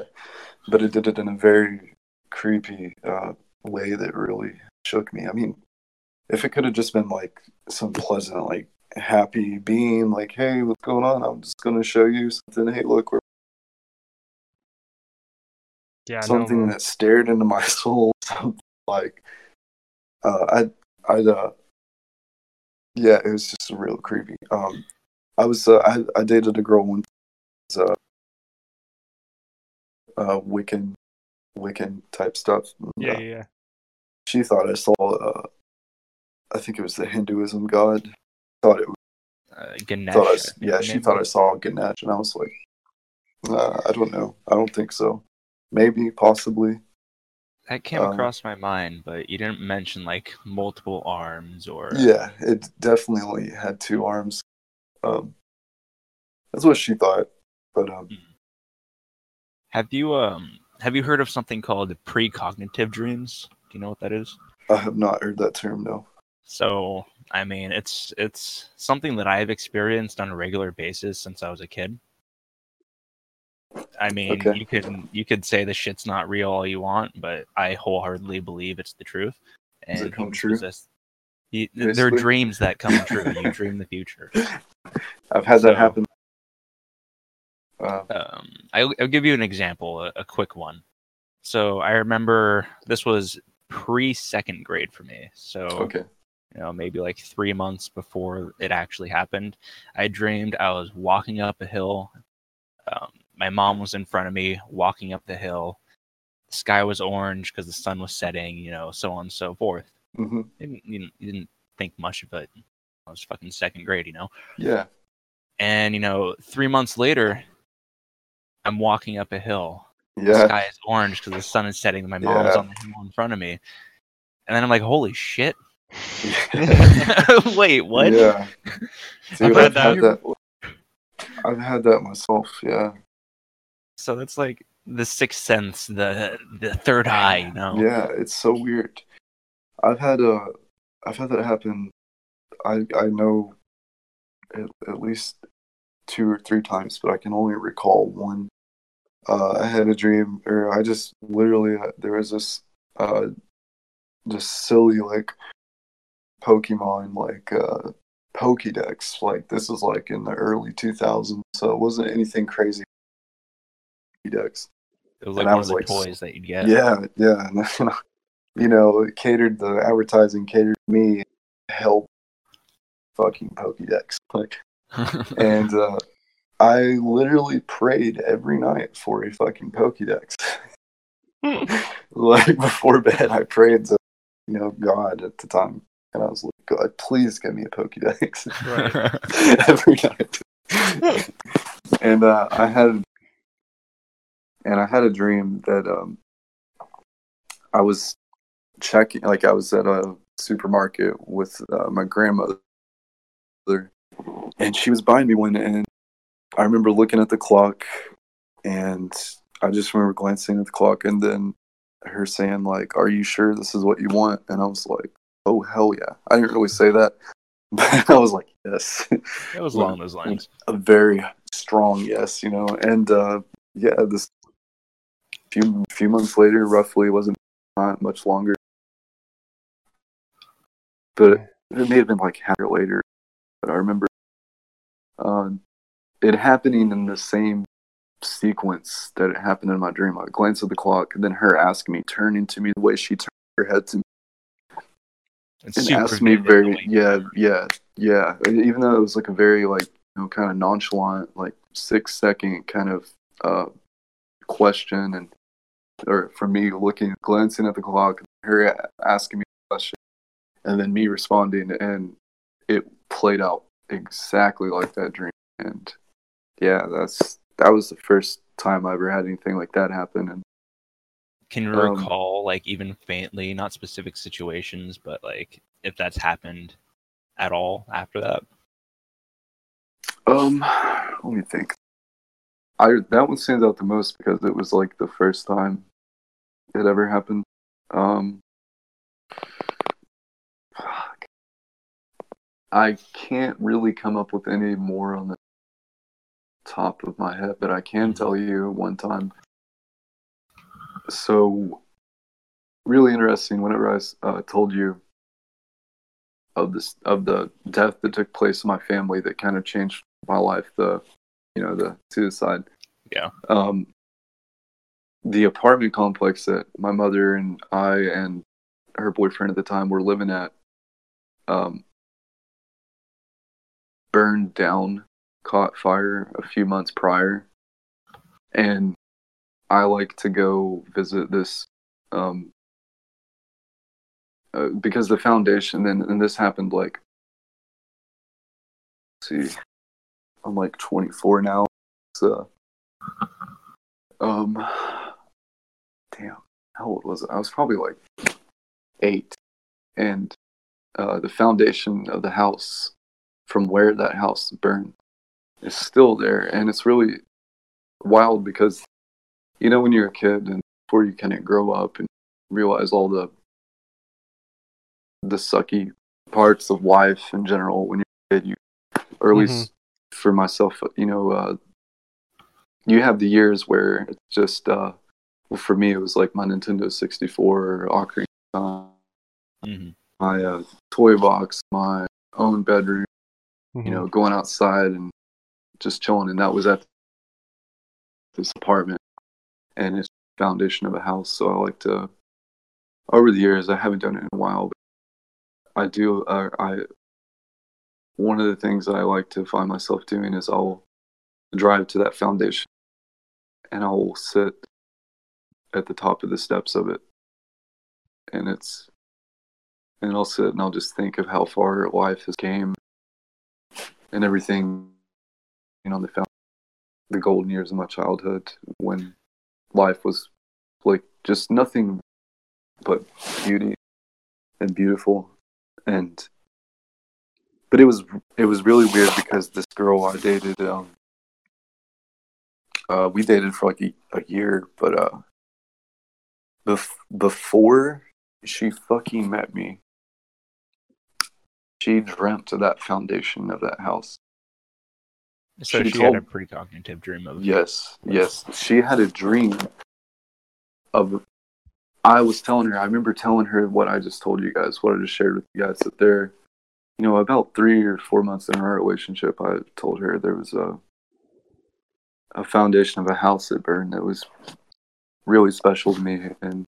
C: but it did it in a very creepy uh, way that really shook me. I mean, if it could have just been like some pleasant, like happy being, like, "Hey, what's going on? I'm just gonna show you something. Hey, look, we're
B: yeah
C: something
B: man.
C: that stared into my soul." Like, uh, I, I, uh, yeah, it was just real creepy. Um, I was, uh, I, I dated a girl once, uh, uh, Wiccan, Wiccan type stuff. and,
B: yeah
C: uh,
B: yeah yeah
C: she thought I saw, uh, I think it was the Hinduism god. Thought it was,
A: Uh, Ganesh.
C: thought I,
A: I
C: s- yeah, she thought I saw Ganesh, and I was like, uh, I don't know, I don't think so. Maybe, possibly.
A: That came
C: um,
A: across my mind, but you didn't mention like multiple arms or.
C: Yeah, it definitely had two arms. Um, that's what she thought, but um,
A: Have you um have you heard of something called precognitive dreams? Do you know what that is?
C: I have not heard that term. No.
A: So, I mean, it's it's something that I've experienced on a regular basis since I was a kid. I mean,
C: Okay.
A: you could you could say the shit's not real all you want, but I wholeheartedly believe it's the truth.
C: Does it come true?
A: You, they're dreams that come true. you dream the future.
C: I've had
A: So-
C: that happen. Uh,
A: Um, I'll, I'll give you an example, a, a quick one. So I remember this was pre second grade for me. So
C: okay.
A: you know, maybe like three months before it actually happened. I dreamed I was walking up a hill. Um, my mom was in front of me walking up the hill. The sky was orange because the sun was setting, you know, so on and so forth.
C: hmm
A: Didn't, you, didn't, you didn't think much of it. I was fucking second grade, you know.
C: Yeah.
A: And, you know, three months later, I'm walking up a hill. The
C: Yeah.
A: sky is orange because the sun is setting. My mom's
C: Yeah.
A: on the hill in front of me. And then I'm like, holy shit. Wait, what?
C: Yeah. Dude, I've had
B: that.
C: I've had that myself. Yeah.
A: So that's like the sixth sense, the the third eye, you know.
C: Yeah. It's so weird. I've had uh, I've had that happen. I I know at, at least two or three times, but I can only recall one. Uh, I had a dream, or I just literally uh, there was this uh, just silly like Pokemon like uh, Pokédex. Like this was like in the early 2000s, so it wasn't anything crazy. Pokédex.
A: It was like
C: And
A: one
C: was
A: of the
C: like,
A: toys that you'd get.
C: Yeah, yeah. and, you know, it catered the advertising catered me help fucking Pokédex. Like and uh, I literally prayed every night for a fucking Pokédex. like before bed, I prayed to you know God at the time, and I was like, God, please give me a Pokédex
B: Right.
C: every night. and uh, I had, and I had a dream that um, I was checking, like I was at a supermarket with uh, my grandmother, and she was buying me one, and I remember looking at the clock, and I just remember glancing at the clock, and then her saying like, "Are you sure this is what you want?" And I was like, "Oh hell yeah!" I didn't really say that, but I was like, "Yes."
A: It was along those lines.
C: a very strong yes, you know. And uh, yeah, this few few months later, roughly, wasn't not much longer, but it may have been like half year later. But I remember uh, it happening in the same sequence that it happened in my dream. I glance at the clock, and then her asking me, turning to me the way she turned her head to me
A: It's
C: and asked me very yeah yeah yeah even though it was like a very like you know kind of nonchalant like six second kind of uh question and or for me looking glancing at the clock her asking me a question and then me responding and it played out exactly like that dream and yeah that's that was the first time i ever had anything like that happen and
A: Can you
C: Um,
A: recall, like even faintly, not specific situations, but like if that's happened at all after that?
C: Um, let me think. I that one stands out the most because it was like the first time it ever happened. Um, fuck. I can't really come up with any more on the top of my head, but I can
A: Mhm.
C: tell you one time. So, really interesting. Whenever I uh, told you of this of the death that took place in my family that kind of changed my life the you know the suicide
A: Yeah.
C: um the apartment complex that my mother and i and her boyfriend at the time were living at um burned down caught fire a few months prior. And i like to go visit this um uh, because the foundation and, and this happened like let's see i'm like 24 now so um damn how old was i? I was probably like eight and uh, the foundation of the house from where that house burned is still there and it's really wild because you know when you're a kid and before you kind of grow up and realize all the the sucky parts of life in general when you're a kid you or at least for myself you know uh you have the years where it's just uh well for me it was like my nintendo 64 Ocarina of Time,
A: hmm
C: my uh, toy box my own bedroom
B: Mhm.
C: you know, going outside and just chilling. And that was at this apartment and it's the foundation of a house. So I like to, over the years, I haven't done it in a while, but I do, uh, I, one of the things that I like to find myself doing is I'll drive to that foundation and I'll sit at the top of the steps of it. And it's, and I'll sit and I'll just think of how far life has came and everything, you know, the the golden years of my childhood when life was like just nothing but beauty and beautiful and but it was it was really weird because this girl I dated um uh we dated for like a, a year but uh bef- before she fucking met me she dreamt of that foundation of that house
A: So
C: She
A: she, had a
C: told-
A: precognitive dream of
C: Yes, yes. She had a dream of. I was telling her. I remember telling her what I just told you guys. What I just shared with you guys. That there, you know, about three or four months in our relationship, I told her there was a a foundation of a house that burned that was really special to me, and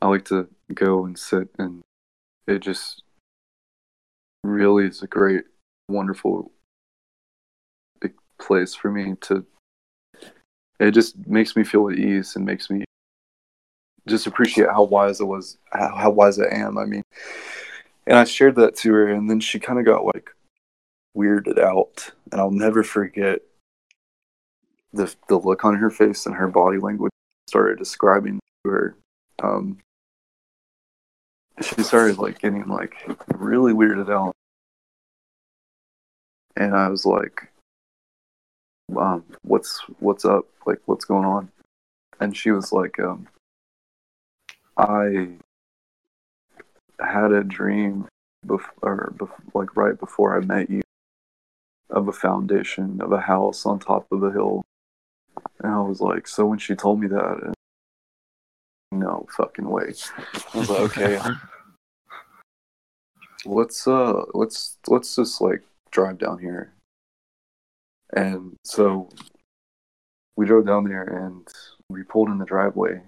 C: I like to go and sit, and it just really is a great, wonderful big place for me to it just makes me feel at ease and makes me just appreciate how wise I was how, how wise I am. I mean and I shared that to her and then she kind of got like weirded out and I'll never forget the the look on her face and her body language started describing to her um she started like getting like really weirded out and I was like um, what's what's up? Like, what's going on? And she was like, um, I had a dream, bef- or bef- like right before I met you, of a foundation of a house on top of a hill. And I was like, so when she told me that, no fucking way. I was like, okay, let's uh, let's let's just like drive down here and so we drove down there and we pulled in the driveway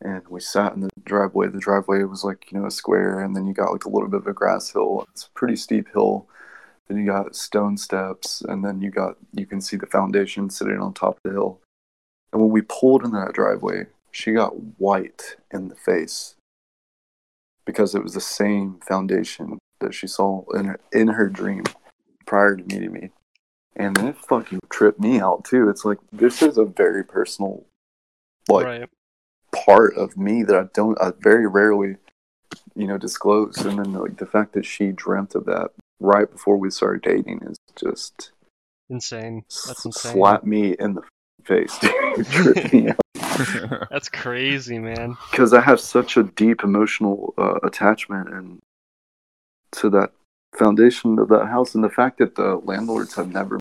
C: and we sat in the driveway. The driveway was like, you know, a square and then you got like a little bit of a grass hill. It's a pretty steep hill. Then you got stone steps and then you got you can see the foundation sitting on top of the hill. And when we pulled in that driveway, she got white in the face because it was the same foundation that she saw in her, in her dream prior to meeting me and it fucking tripped me out too. It's like this is a very personal, like
B: right.
C: Part of me that I don't, I very rarely, you know, disclose. And then like the fact that she dreamt of that right before we started dating is just
B: Insane. That's insane.
C: slap me in the face, dude. Tripped me out
B: That's crazy, man.
C: because I have such a deep emotional uh, attachment and to that foundation of that house, and the fact that the landlords have never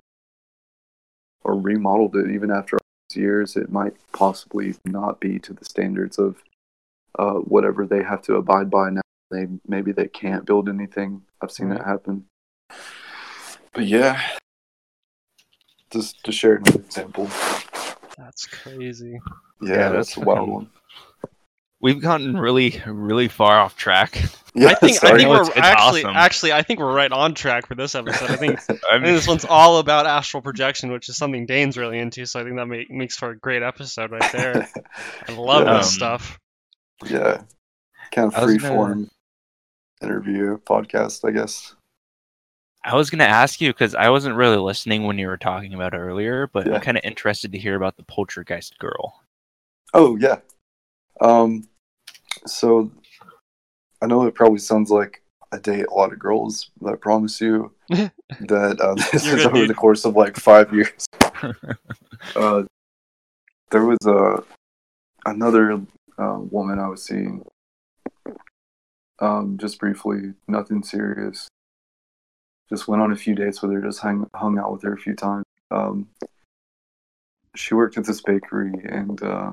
C: or remodeled it even after all these years, it might possibly not be to the standards of uh, whatever they have to abide by now. They maybe they can't build anything. I've seen that happen. But yeah, just to share another example.
B: That's crazy.
C: Yeah,
A: Yeah,
C: that's,
A: that's
C: a wild one.
A: We've gotten really, really far off track.
C: Yeah,
B: I think I think
A: No,
B: we're
A: it's- it's
B: actually
A: awesome.
B: actually I think we're right on track for this episode. I think
A: I
B: I think this one's all about astral projection, which is something Dane's really into. So I think that make, makes for a great episode right there. I love
C: Yeah.
B: this
A: Um,
B: stuff.
C: yeah, kind of
A: was
C: free
A: gonna-
C: form interview podcast, I guess.
A: I was gonna ask you because I wasn't really listening when you were talking about it earlier, but
C: Yeah.
A: I'm kind of interested to hear about the poltergeist girl.
C: Oh yeah. Um, so I know it probably sounds like I date a lot of girls, but I promise you that uh, this
B: You're
C: is over
B: dude.
C: the course of like five years. uh, there was a another uh, woman I was seeing. Um, just briefly, nothing serious. Just went on a few dates with her. Just hung hung out with her a few times. Um, she worked at this bakery, and uh,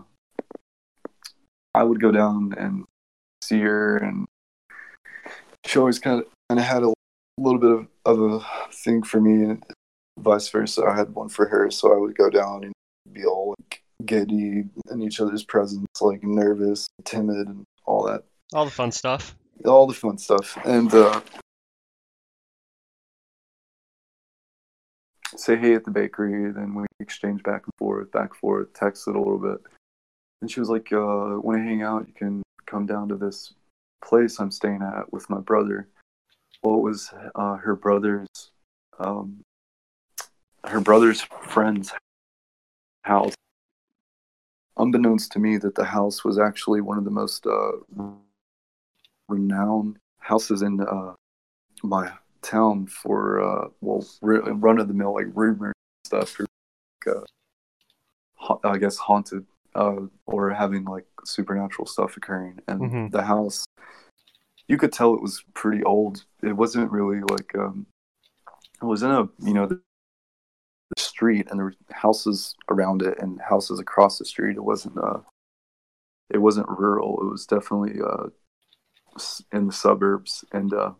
C: I would go down and see her, and she always kind of kind of had a little bit of, of a thing for me, and vice versa. I had one for her, so I would go down and be all like giddy in each other's presence, like nervous, timid, and all that,
B: All the fun stuff.
C: all the fun stuff, and uh, say hey at the bakery. Then we exchange back and forth, back and forth, texted a little bit. And she was like, uh, "Want to hang out? You can come down to this place I'm staying at with my brother." Well, it was uh, her brother's, um, her brother's friend's house. Unbeknownst to me, that the house was actually one of the most uh, renowned houses in uh, my town for uh, well, run of the mill like rumors and stuff. For, like, uh, I guess haunted uh, or having like supernatural stuff occurring, and
B: Mhm.
C: the house. You could tell it was pretty old. It wasn't really like um, it was in a you know the street and there were houses around it and houses across the street. It wasn't uh it wasn't rural. It was definitely uh in the suburbs and uh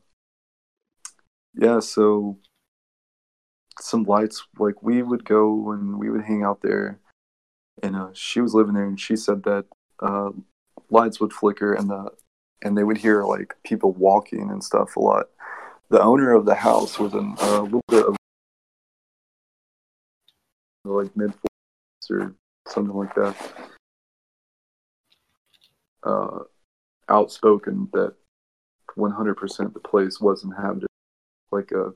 C: yeah, so some lights like we would go and we would hang out there and uh she was living there and she said that uh lights would flicker and the and they would hear like people walking and stuff a lot. The owner of the house was in a little bit of like mid 40s or something like that. Uh, outspoken that 100% the place was inhabited, like a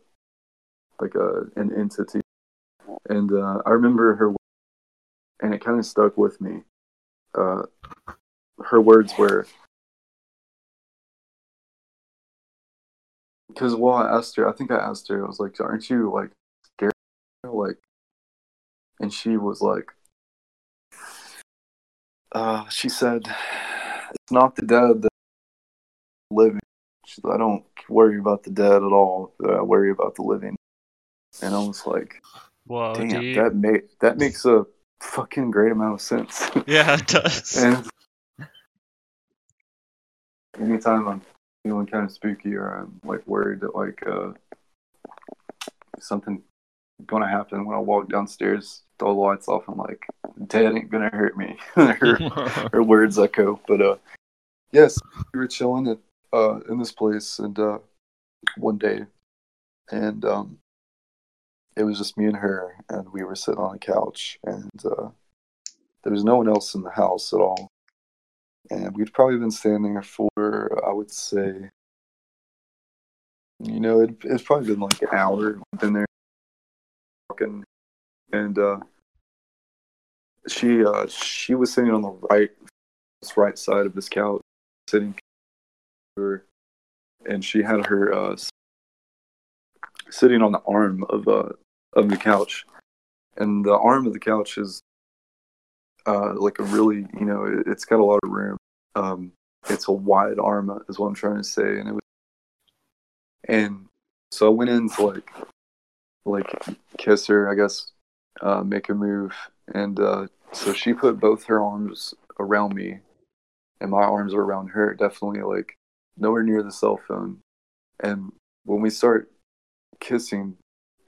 C: like a an entity. And uh, I remember her, and it kind of stuck with me. Uh, her words were, because well, I asked her. I think I asked her. I was like, "Aren't you like scared?" Like, and she was like, uh, she said, "It's not the dead that living." She said, "I don't worry about the dead at all. I worry about the living." And I was like,
B: Whoa,
C: "Damn, that make that makes a fucking great amount of sense."
B: Yeah, it does.
C: and anytime I'm feeling kind of spooky or I'm like worried that like uh something gonna happen when I walk downstairs, throw the lights off, I'm like, Dad ain't gonna hurt me. her, her words echo. But uh yes, we were chilling at uh in this place and uh one day and um it was just me and her and we were sitting on a couch and uh there was no one else in the house at all and we'd probably been standing there for I would say, you know, it, it's probably been like an hour. Been there talking, and uh, she uh, she was sitting on the right right side of this couch, sitting, and she had her uh, sitting on the arm of uh of the couch, and the arm of the couch is uh, like a really, you know, it, it's got a lot of room. Um, it's a wide arm, uh, is what I'm trying to say, and it was, and so I went in to like, like kiss her, I guess, uh, make a move, and uh, so she put both her arms around me, and my arms are around her, definitely like nowhere near the cell phone, and when we start kissing,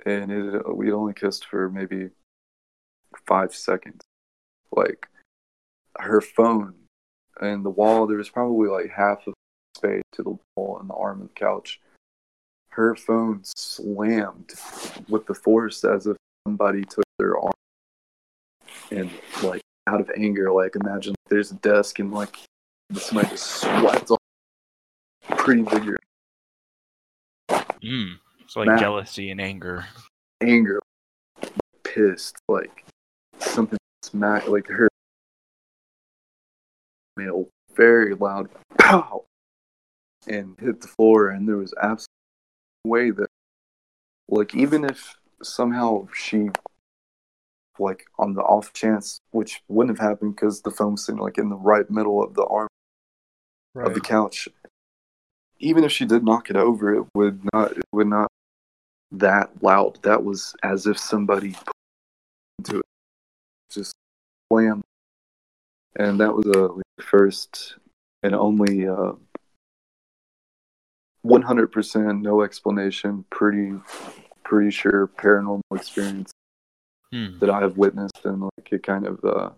C: and it we only kissed for maybe five seconds. Like her phone and the wall there was probably like half of space to the wall and the arm of the couch. Her phone slammed with the force as if somebody took their arm and like out of anger. Like imagine there's a desk and like somebody just swiped off. Pretty vigorous
A: Mm. It's like
C: Matt.
A: jealousy and anger.
C: anger pissed like something smack like her made a very loud pow and hit the floor and there was absolutely no way that like even if somehow she like on the off chance which wouldn't have happened because the phone was sitting like in the right middle of the arm of the couch even if she did knock it over it would not it would not that loud that was as if somebody put into it just slam and that was a like, first and only uh 100% no explanation pretty pretty sure paranormal experience
A: Hmm.
C: that I have witnessed, and like it kind of uh,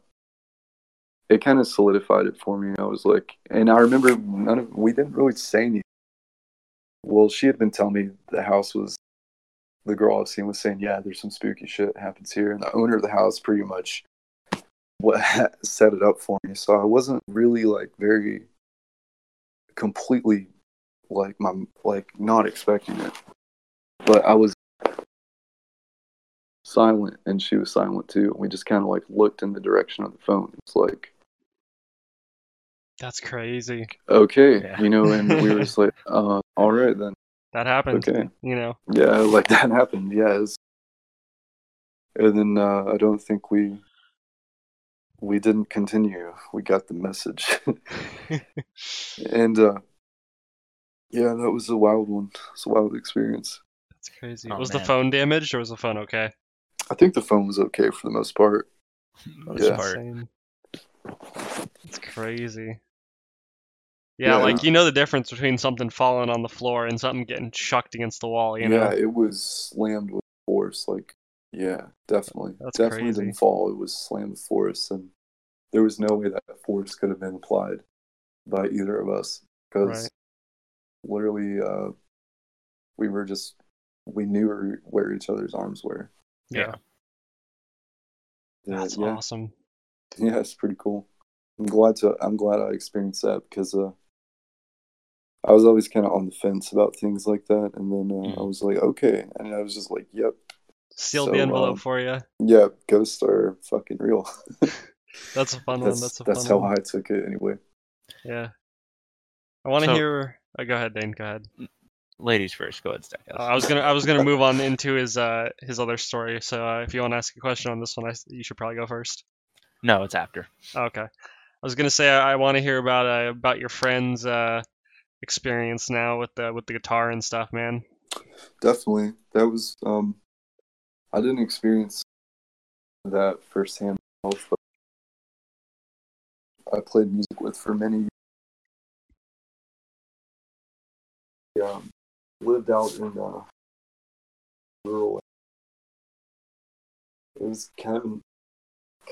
C: it kind of solidified it for me. I was like, and I remember none of we didn't really say anything. Well, she had been telling me the house was the girl I've seen was saying, yeah, there's some spooky shit happens here, and the owner of the house pretty much what set it up for me. So I wasn't really like very completely like my like not expecting it, but I was silent and she was silent too and we just kind of like looked in the direction of the phone it's like
B: That's crazy.
C: okay
A: Yeah.
C: you know and we were just like uh all right then
B: That happened.
C: okay
B: You know.
C: yeah like that happened yeah it's- and then uh i don't think we we didn't continue we got the message and uh yeah that was a wild one it's a wild experience
B: That's crazy.
A: Oh,
B: was the phone damaged or was the phone okay?
C: I think the phone was okay for the most part.
A: Most
C: Yeah.
A: part.
B: Insane. It's crazy. Yeah,
C: Yeah.
B: like you know the difference between something falling on the floor and something getting chucked against the wall, you know?
C: yeah,
B: know?
C: it was slammed with force. Like, yeah, definitely.
B: That's
C: definitely
B: crazy.
C: didn't fall. It was slammed with force, and there was no way that force could have been applied by either of us because
B: Right.
C: literally, uh, we were just we knew where, where each other's arms were.
B: Yeah.
C: Yeah,
B: That's
C: yeah,
B: awesome.
C: yeah, it's pretty cool. I'm glad to. I'm glad I experienced that because uh, I was always kind of on the fence about things like that, and then uh, I
A: Mhm.
C: was like, okay, and I was just like, yep,
B: Sealed
C: So,
B: the envelope
C: um,
B: for you.
C: yeah, ghosts are fucking real.
B: That's a fun one.
C: that's
B: That's a
C: that's
B: fun
C: how
B: one.
C: I took it anyway.
B: Yeah. I want to
A: So-
B: hear. Oh, go ahead, Dane. Go ahead.
A: Ladies first. Go ahead, Stackhouse.
B: Uh, I was gonna. I was gonna move on into his uh his other story. So uh, if you want to ask a question on this one, I s you should probably go first.
A: No, it's after.
B: Okay. I was gonna say I, I want to hear about uh, about your friend's uh experience now with the with the guitar and stuff, man.
C: Definitely, that was. Um, I didn't experience that firsthand, myself, but I played music with for many. years. Um, lived out in uh, rural. It was kind of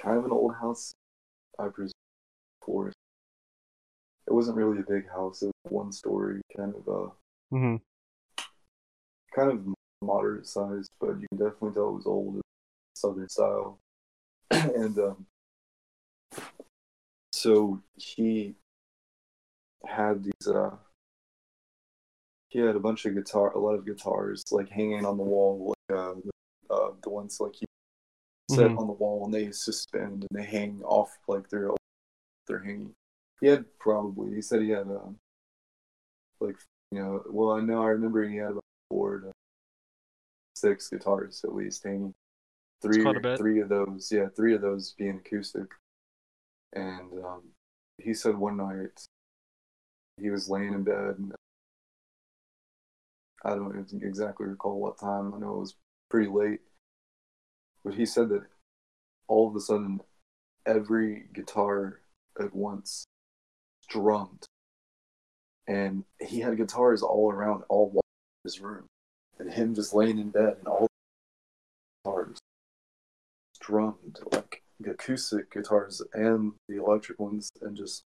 C: kind of an old house, I presume. For it wasn't really a big house. It was one story, kind of uh,
B: hmm
C: kind of moderate sized, but you can definitely tell it was old, southern style. and um, so he had these. Uh, he had a bunch of guitar, a lot of guitars, like hanging on the wall, like uh, uh, the ones like he set
B: Mhm.
C: on the wall, and they suspend and they hang off like they're they're hanging. He had probably. He said he had um, like you know. Well, I know I remember he had about four to six guitars at least hanging. Three,
B: quite a bit.
C: three of those, yeah, three of those being acoustic. And um, he said one night he was laying in bed, and I don't even exactly recall what time. I know it was pretty late, but he said that all of a sudden, every guitar at once drummed, and he had guitars all around all his room, and him just laying in bed, and all guitars drummed like acoustic guitars and the electric ones, and just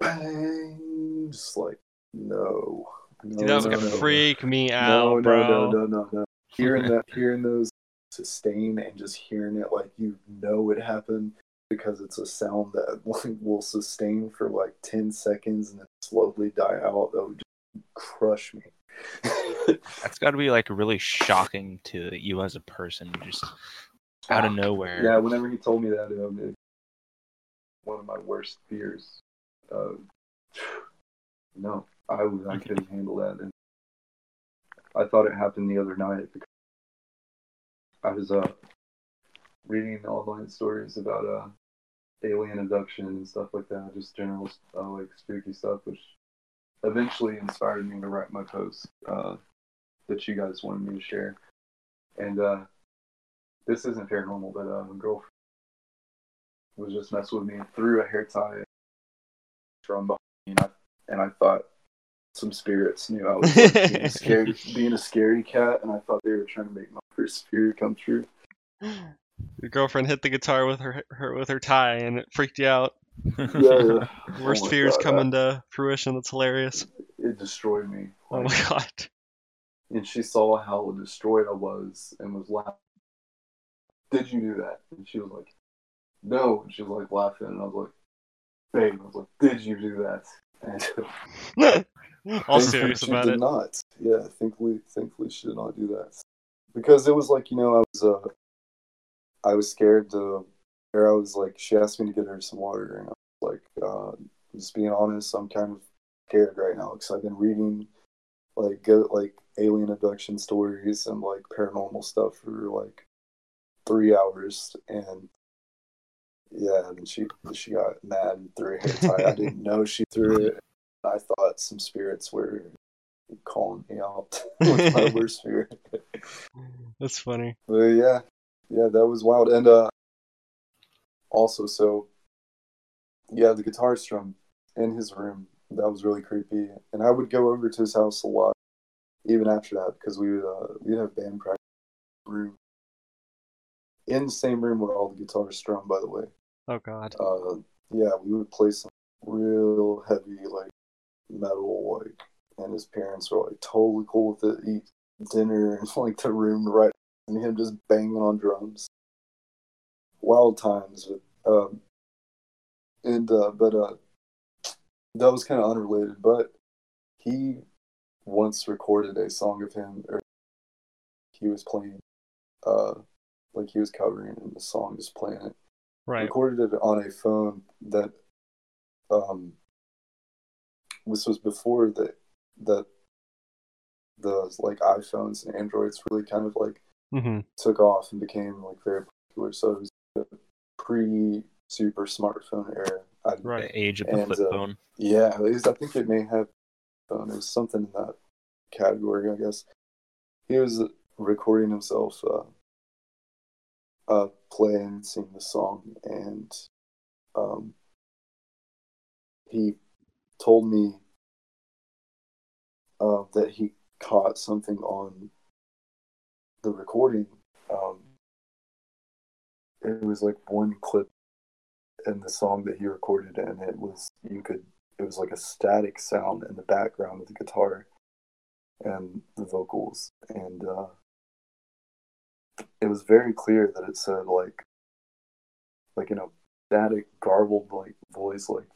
C: bang, just like no, no,
B: Dude, that was
C: no,
B: gonna
C: no.
B: freak me out,
C: No,
B: bro.
C: no, no, no, no, no. Hearing that, hearing those sustain and just hearing it like you know it happened because it's a sound that like, will sustain for like ten seconds and then slowly die out. That would just crush me.
A: That's got to be like really shocking to you as a person, just out of nowhere.
C: yeah, whenever he told me that, um, it, one of my worst fears. Uh, no, I was I couldn't handle that, and I thought it happened the other night because I was uh reading online stories about uh alien abduction and stuff like that, just general uh, like spooky stuff, which eventually inspired me to write my post uh, that you guys wanted me to share, and uh, this isn't paranormal, but uh, a girlfriend was just messing with me and threw a hair tie from behind me, and I, and I thought some spirits knew I was like, being, a scared, being a scaredy cat, and I thought they were trying to make my first fear come true.
B: Your girlfriend hit the guitar with her, her with her tie, and it freaked you out.
C: Yeah, yeah.
B: Worst
C: Oh
B: fears
C: God,
B: coming to fruition. That's hilarious.
C: It destroyed me.
B: Oh my god.
C: and she saw how destroyed I was and was laughing. Did you do that? And she was like, No. And she was like laughing, and I was like, Babe, I was like, Did you do that? And
B: All serious
C: she
B: about
C: did
B: it.
C: not. Yeah, thankfully, thankfully she did not do that because it was like you know I was uh, I was scared to, or I was like she asked me to get her some water, and I was like, uh, just being honest, I'm kind of scared right now because I've been reading like go like alien abduction stories and like paranormal stuff for like three hours and. Yeah, and she she got mad and threw a hair tie. I didn't know she threw it. I thought some spirits were calling me out with my worst fear.
B: That's funny.
C: But yeah, yeah, that was wild. And uh, also, so yeah, the guitar strum in his room that was really creepy. And I would go over to his house a lot, even after that, because we would uh, we'd have band practice room in the same room where all the guitars strum. By the way,
B: Oh God.
C: uh, yeah, we would play some real heavy like metal, like, and his parents were like totally cool with it. Eat dinner in like the room right, and him just banging on drums. Wild times, but, um, and uh, but uh, that was kind of unrelated. But he once recorded a song of him, or he was playing, uh, like he was covering, and the song just playing it
B: Right.
C: recorded it on a phone that um this was before that that the like iPhones and Androids really kind of like
B: hmm
C: took off and became like very popular. So it was the pre super smartphone era. I,
B: Right.
A: Age of the
C: And,
A: flip
C: uh,
A: phone.
C: Yeah, at least I think it may have phone. It was something in that category, I guess. He was recording himself uh, uh, play and sing the song, and um, he told me uh, that he caught something on the recording. Um, it was like one clip in the song that he recorded, and it was you could it was like a static sound in the background of the guitar and the vocals, and uh, it was very clear that it said like like in a static garbled like voice like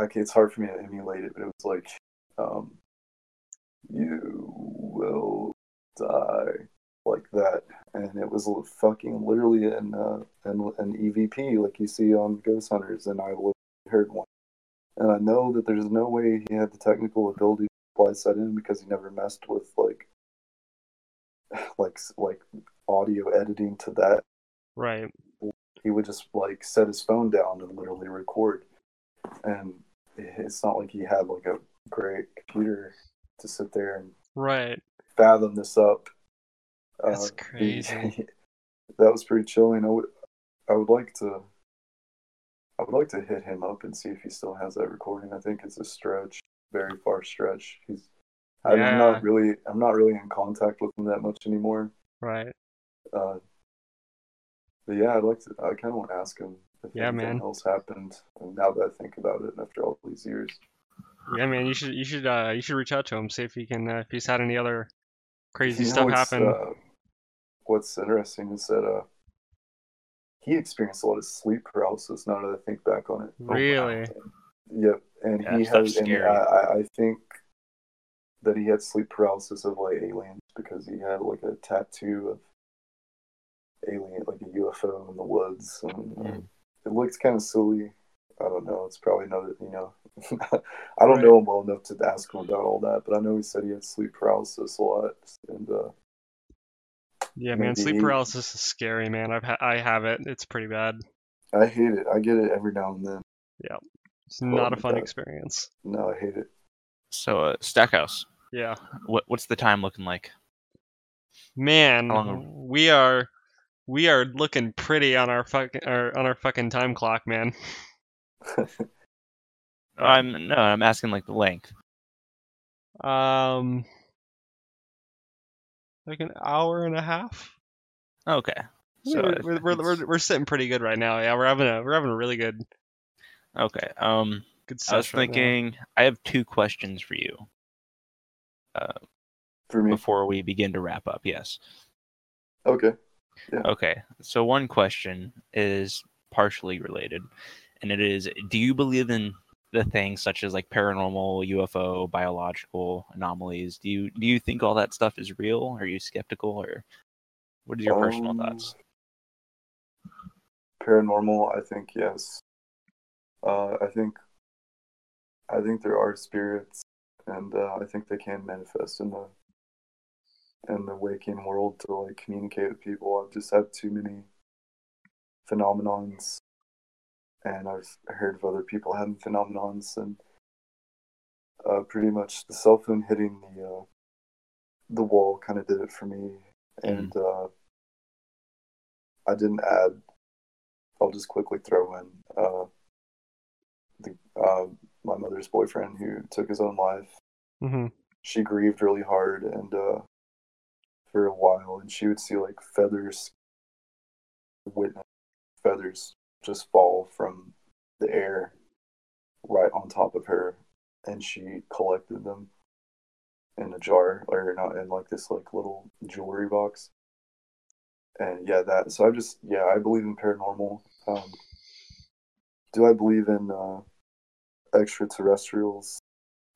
C: okay, it's hard for me to emulate it, but it was like um, you will die like that, and it was fucking literally an uh, an, an EVP like you see on Ghost Hunters, and I heard one, and I know that there's no way he had the technical ability to splice that in because he never messed with like like like audio editing to that.
B: Right.
C: He would just like set his phone down and literally record, and it's not like he had like a great computer to sit there and
B: Right.
C: Fathom this up.
B: That's
C: he-
B: crazy.
C: that was pretty chilling. I would, I would like to, I would like to hit him up and see if he still has that recording. I think it's a stretch, very far stretch. He's, I'm not really, I'm not really in contact with him that much anymore.
B: Right.
C: Uh, but yeah, I'd like to. I kind of want to ask him if
B: Yeah,
C: anything
B: man.
C: else happened. And now that I think about it, after all these years,
B: Yeah, man. You should you should uh you should reach out to him see if he can uh, if he's had any other crazy
C: You
B: stuff
C: what's,
B: happen.
C: Uh, what's interesting is that uh, he experienced a lot of sleep paralysis. Now that I think back on it,
B: really?
C: Yep, and
A: Yeah,
C: he
A: that stuff's
C: has. And. I, I- I think that he had sleep paralysis of like aliens because he had like a tattoo of alien, like a UFO in the woods, and
A: Mm.
C: it looked kind of silly. I don't know. It's probably another, you know. I don't
B: Right.
C: know him well enough to ask him about all that, but I know he said he had sleep paralysis a lot, and uh,
B: Yeah, man. Sleep
C: maybe-
B: paralysis is scary, man. I've ha- I have it. It's pretty bad.
C: I hate it. I get it every now and then.
B: Yeah, it's not a fun
C: God.
B: experience.
C: No, I hate it.
A: So, uh, Stackhouse,
B: Yeah.
A: what what's the time looking like?
B: Man,
A: How
B: we are we are looking pretty on our fucking on our fucking time clock, man.
A: I'm no, I'm asking like the length.
B: Um, like an hour and a half.
A: Okay. So
B: we're, we're, we're, we're, we're sitting pretty good right now. Yeah, we're having a we're having a really good
A: okay. Um,
B: good
A: I was
B: stuff right
A: thinking I have two questions for you
C: For me.
A: before we begin to wrap up. Yes.
C: Okay. Yeah.
A: Okay. So one question is partially related, and it is: Do you believe in the things such as like paranormal, UFO, biological anomalies? Do you do you think all that stuff is real? Are you skeptical, or what are your personal
C: Um,
A: thoughts?
C: paranormal i think yes uh, i think i think there are spirits and uh, i think they can manifest in the in the waking world to like communicate with people i've just had too many phenomenons and i've heard of other people having phenomenons and uh, pretty much the cell phone hitting the uh, the wall kind of did it for me and uh, I didn't add. I'll just quickly throw in uh, the uh, my mother's boyfriend who took his own life.
B: hmm
C: She grieved really hard and uh, for a while, and she would see like feathers, witness feathers just fall from the air right on top of her, and she collected them in a jar or not in like this like little jewelry box. And yeah, that so I just yeah I believe in paranormal. Um, do I believe in uh, extraterrestrials?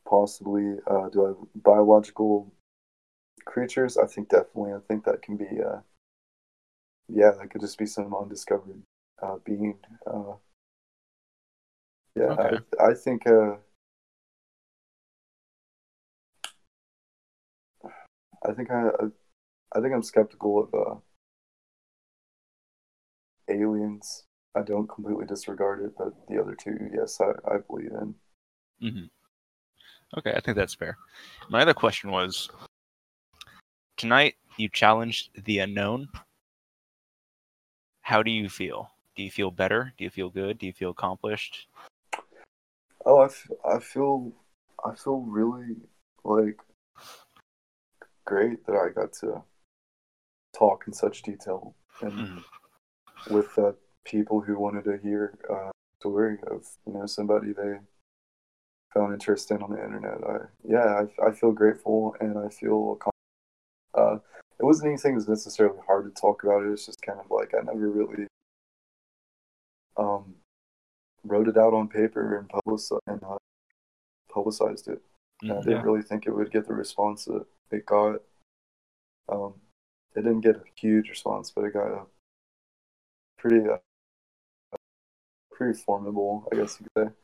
C: Possibly. Uh, do I have biological creatures? I think definitely. I think that can be. Uh, yeah, that could just be some undiscovered uh, being. Uh, yeah,
A: Okay.
C: I, I think. Uh, I think I, I think I'm skeptical of uh, aliens. I don't completely disregard it, but the other two, yes, I, I believe in.
A: hmm Okay, I think that's fair. My other question was tonight you challenged the unknown. How do you feel? Do you feel better? Do you feel good? Do you feel accomplished?
C: Oh, I, f- I feel I feel really like great that I got to talk in such detail and
A: Mhm.
C: with uh, people who wanted to hear a story of you know somebody they found interesting on the internet. I yeah, I, I feel grateful and I feel uh, it wasn't anything that's necessarily hard to talk about. It was just kind of like I never really um wrote it out on paper and publicized and uh, publicized it. And I
A: Mhm.
C: didn't really think it would get the response that it got. Um, it didn't get a huge response, but it got a pretty, uh, pretty formidable, I guess you could say.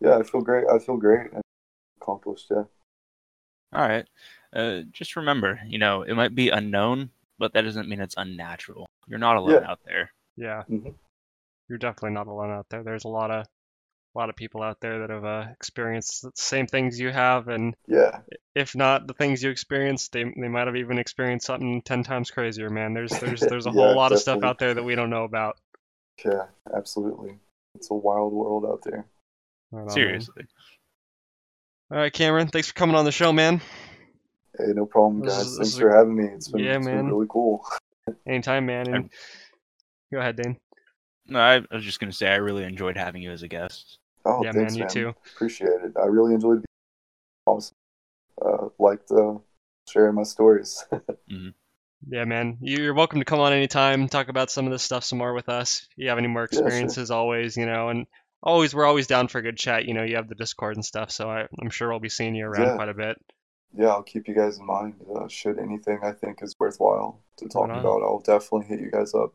C: Yeah, I feel great. I feel great and accomplished. Yeah,
A: All right. Uh, just remember, you know, it might be unknown, but that doesn't mean it's unnatural. You're not alone
C: Yeah.
A: out there.
B: Yeah.
C: Mhm.
B: You're definitely not alone out there. There's a lot of a lot of people out there that have uh, experienced the same things you have, and
C: yeah,
B: if not the things you experienced, they they might have even experienced something ten times crazier, man. There's there's there's a whole
C: Yeah,
B: lot of stuff out there that we don't know about.
C: yeah, absolutely. It's a wild world out there.
B: Right on, man.
A: Seriously.
B: All right, Cameron. Thanks for coming on the show, man.
C: Hey, no problem,
B: This
C: guys.
B: is- this
C: Thanks
B: is
C: for
B: a-
C: having me. It's been,
B: Yeah,
C: it's been really cool.
B: Anytime, man. And go ahead, Dane.
A: No, I, I was just going to say I really enjoyed having you as a guest.
C: Oh,
B: yeah,
C: thanks,
B: man. You too.
C: Appreciate it. I really enjoyed being awesome. Uh, liked uh, sharing my stories.
B: Yeah, man. You- You're welcome to come on anytime, talk about some of this stuff some more with us. If you have any more
C: Yeah, sure.
B: experiences, always, you know, and always we're always down for a good chat. You know, you have the Discord and stuff, so I, I'm sure I'll be seeing you around
C: Yeah.
B: quite a bit.
C: yeah, I'll keep you guys in mind. Uh, should anything I think is worthwhile to talk about, I'll definitely hit you guys up.